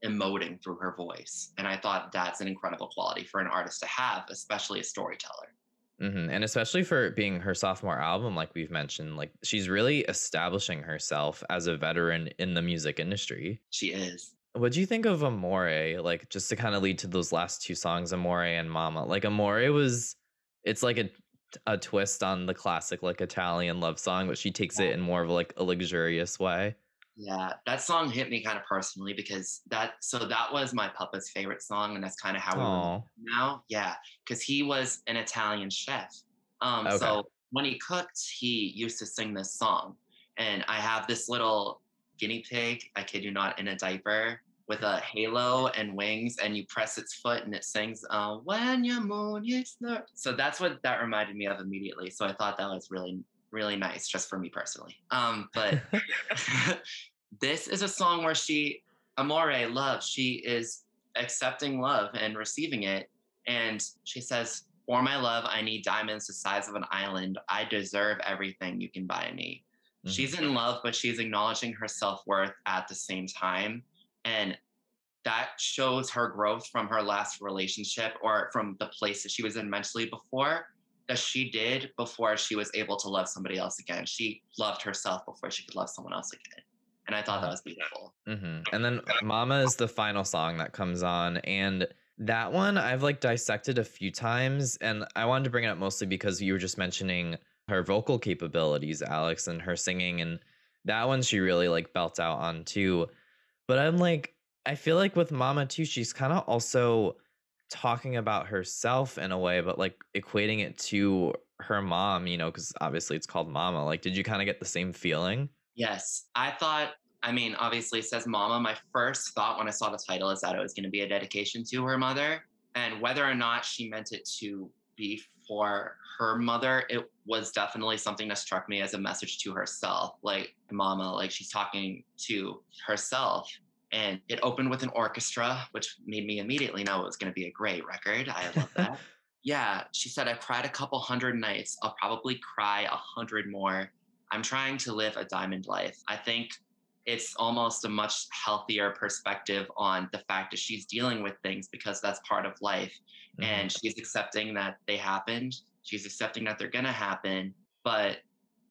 emoting through her voice. And I thought that's an incredible quality for an artist to have, especially a storyteller. Mm-hmm. And especially for being her sophomore album, like we've mentioned, like she's really establishing herself as a veteran in the music industry. She is. What do you think of Amore? Like, just to kind of lead to those last two songs, Amore and Mama. Like, Amore was, it's like a a twist on the classic like Italian love song, but she takes it in more of like a luxurious way. Yeah, that song hit me kind of personally because that so that was my papa's favorite song, and that's kind of how Aw. we now. Yeah, because he was an Italian chef. Um, Okay. so when he cooked, he used to sing this song, and I have this little guinea pig. I kid you not, in a diaper with a halo and wings, and you press its foot, and it sings uh, "When your moon is there." So that's what that reminded me of immediately. So I thought that was really really nice just for me personally. Um, but this is a song where she amore love she is accepting love and receiving it and she says for my love i need diamonds the size of an island i deserve everything you can buy me she's in love but she's acknowledging her self-worth at the same time and that shows her growth from her last relationship or from the place that she was in mentally before that she did before she was able to love somebody else again she loved herself before she could love someone else again and i thought that was beautiful hmm And then Mama is the final song that comes on. And that one I've like dissected a few times. And I wanted to bring it up mostly because you were just mentioning her vocal capabilities, Alex, and her singing. And that one she really like belts out on too. But I'm like, I feel like with Mama too, she's kind of also talking about herself in a way, but like equating it to her mom, you know, because obviously it's called Mama. Like, did you kind of get the same feeling? Yes, I thought. I mean, obviously, it says "Mama." My first thought when I saw the title is that it was going to be a dedication to her mother, and whether or not she meant it to be for her mother, it was definitely something that struck me as a message to herself. Like, "Mama," like she's talking to herself, and it opened with an orchestra, which made me immediately know it was going to be a great record. I love that. yeah, she said, I've cried a couple hundred nights. I'll probably cry a hundred more. I'm trying to live a diamond life. I think it's almost a much healthier perspective on the fact that she's dealing with things because that's part of life. Mm-hmm. And she's accepting that they happened. She's accepting that they're going to happen. But,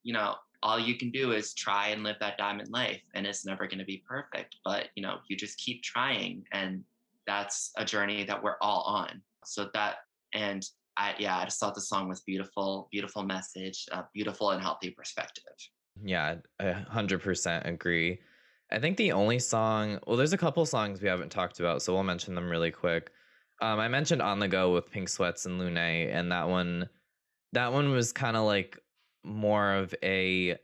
you know, all you can do is try and live that diamond life. And it's never going to be perfect. But, you know, you just keep trying. And that's a journey that we're all on. So that, and I, yeah, I just thought the song was beautiful, beautiful message, beautiful and healthy perspective. Yeah, I 100% agree. I think the only song, well, there's a couple songs we haven't talked about, so we'll mention them really quick. Um, I mentioned On the Go with Pink Sweats and Lunay, and that one, that one was kind of like more of a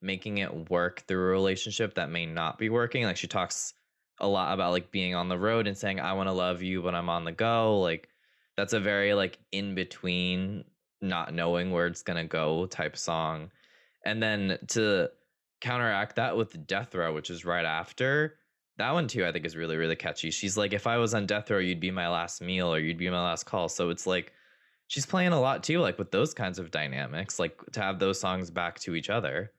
making it work through a relationship that may not be working. Like she talks a lot about like being on the road and saying, I want to love you, when I'm on the go. Like that's a very like in between, not knowing where it's going to go type song. And then to counteract that with Death Row, which is right after, that one too, I think is really, really catchy. She's like, if I was on death row, you'd be my last meal or you'd be my last call. So it's like she's playing a lot too, like with those kinds of dynamics, like to have those songs back to each other.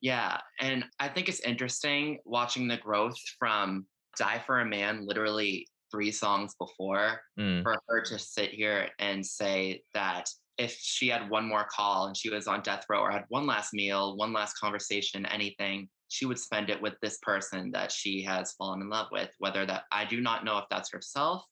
Yeah. And I think it's interesting watching the growth from Die for a Man, literally three songs before, Mm. for her to sit here and say that if she had one more call and she was on death row or had one last meal, one last conversation, anything, she would spend it with this person that she has fallen in love with. Whether that, I do not know if that's herself.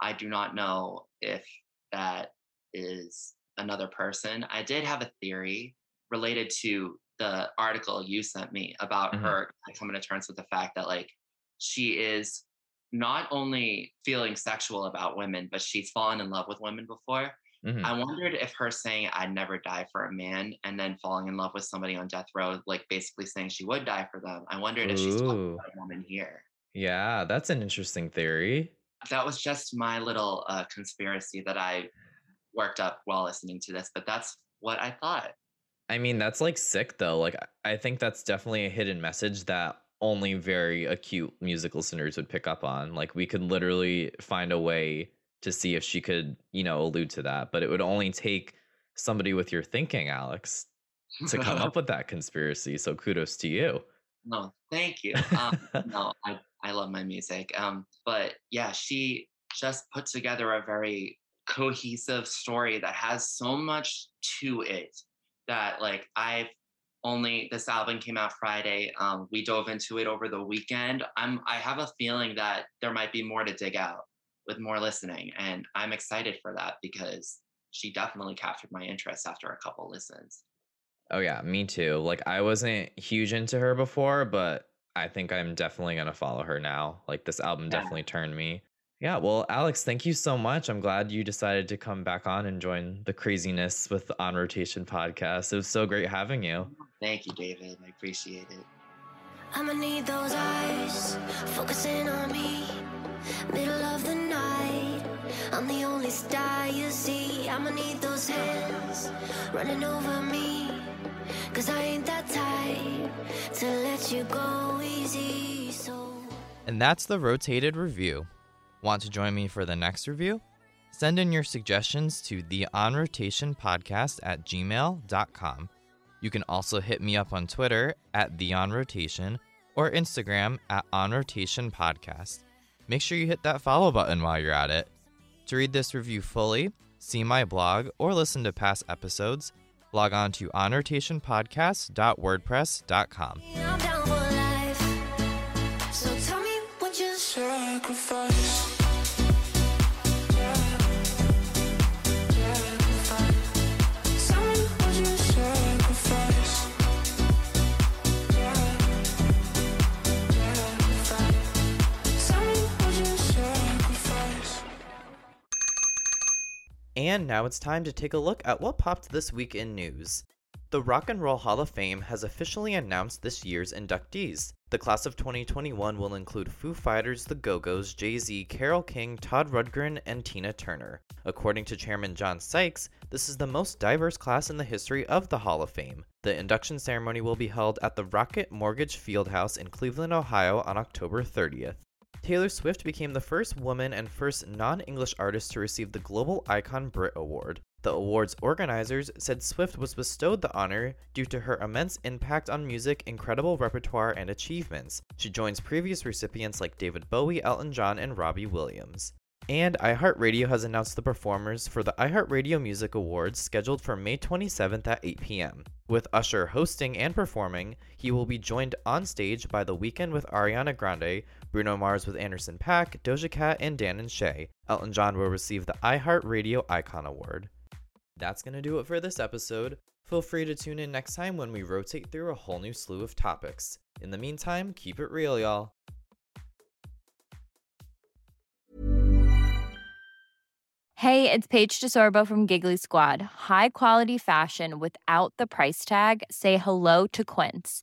I do not know if that is another person. I did have a theory related to the article you sent me about Mhm. her coming to terms with the fact that like she is not only feeling sexual about women, but she's fallen in love with women before. Mhm. I wondered if her saying I'd never die for a man and then falling in love with somebody on death row, like basically saying she would die for them. I wondered if she's talking about a woman here. Yeah, that's an interesting theory. that was just my little uh, conspiracy that I worked up while listening to this, but that's what I thought. I mean, that's like sick though. Like, I think that's definitely a hidden message that only very acute music listeners would pick up on. Like, we could literally find a way to see if she could, you know, allude to that, but it would only take somebody with your thinking, Alex, to come up with that conspiracy. So kudos to you. No, thank you. Um, no, I, I love my music. Um, but yeah, she just put together a very cohesive story that has so much to it that like I've only this album came out Friday. Um, we dove into it over the weekend. I'm I have a feeling that there might be more to dig out with more listening, and I'm excited for that because she definitely captured my interest after a couple listens. Oh yeah, me too. Like I wasn't huge into her before, but I think I'm definitely gonna follow her now. Like this album Yeah. definitely turned me. Yeah, well, Alex, thank you so much. I'm glad you decided to come back on and join the craziness with the On Rotation podcast. It was so great having you. Mm-hmm. Thank you, David. I appreciate it. I'ma need those eyes focusing on me. Middle of the night, I'm the only star you see. I'ma need those hands running over me. Cause I ain't that type to let you go easy. So. And that's the rotated review. Want to join me for the next review? Send in your suggestions to the On Rotation Podcast at gmail.com. You can also hit me up on Twitter at the On Rotation or Instagram at On Rotation Podcast. Make sure you hit that follow button while you're at it. To read this review fully, see my blog, or listen to past episodes, log on to onrotationpodcast.wordpress.com. And now it's time to take a look at what popped this week in news. The Rock and Roll Hall of Fame has officially announced this year's inductees. The class of 2021 will include Foo Fighters, The Go Go's, Jay Z, Carole King, Todd Rundgren, and Tina Turner. According to Chairman John Sykes, this is the most diverse class in the history of the Hall of Fame. The induction ceremony will be held at the Rocket Mortgage Fieldhouse in Cleveland, Ohio on October 30th. Taylor Swift became the first woman and first non English artist to receive the Global Icon Brit Award. The award's organizers said Swift was bestowed the honor due to her immense impact on music, incredible repertoire, and achievements. She joins previous recipients like David Bowie, Elton John, and Robbie Williams. And iHeartRadio has announced the performers for the iHeartRadio Music Awards scheduled for May 27th at 8 p.m. With Usher hosting and performing, he will be joined on stage by The Weeknd with Ariana Grande, Bruno Mars with Anderson Paak, Doja Cat, and Dan and Shay. Elton John will receive the iHeartRadio Icon Award. That's going to do it for this episode. Feel free to tune in next time when we rotate through a whole new slew of topics. In the meantime, keep it real, y'all. Hey, it's Paige DeSorbo from Giggly Squad. High quality fashion without the price tag. Say hello to Quince.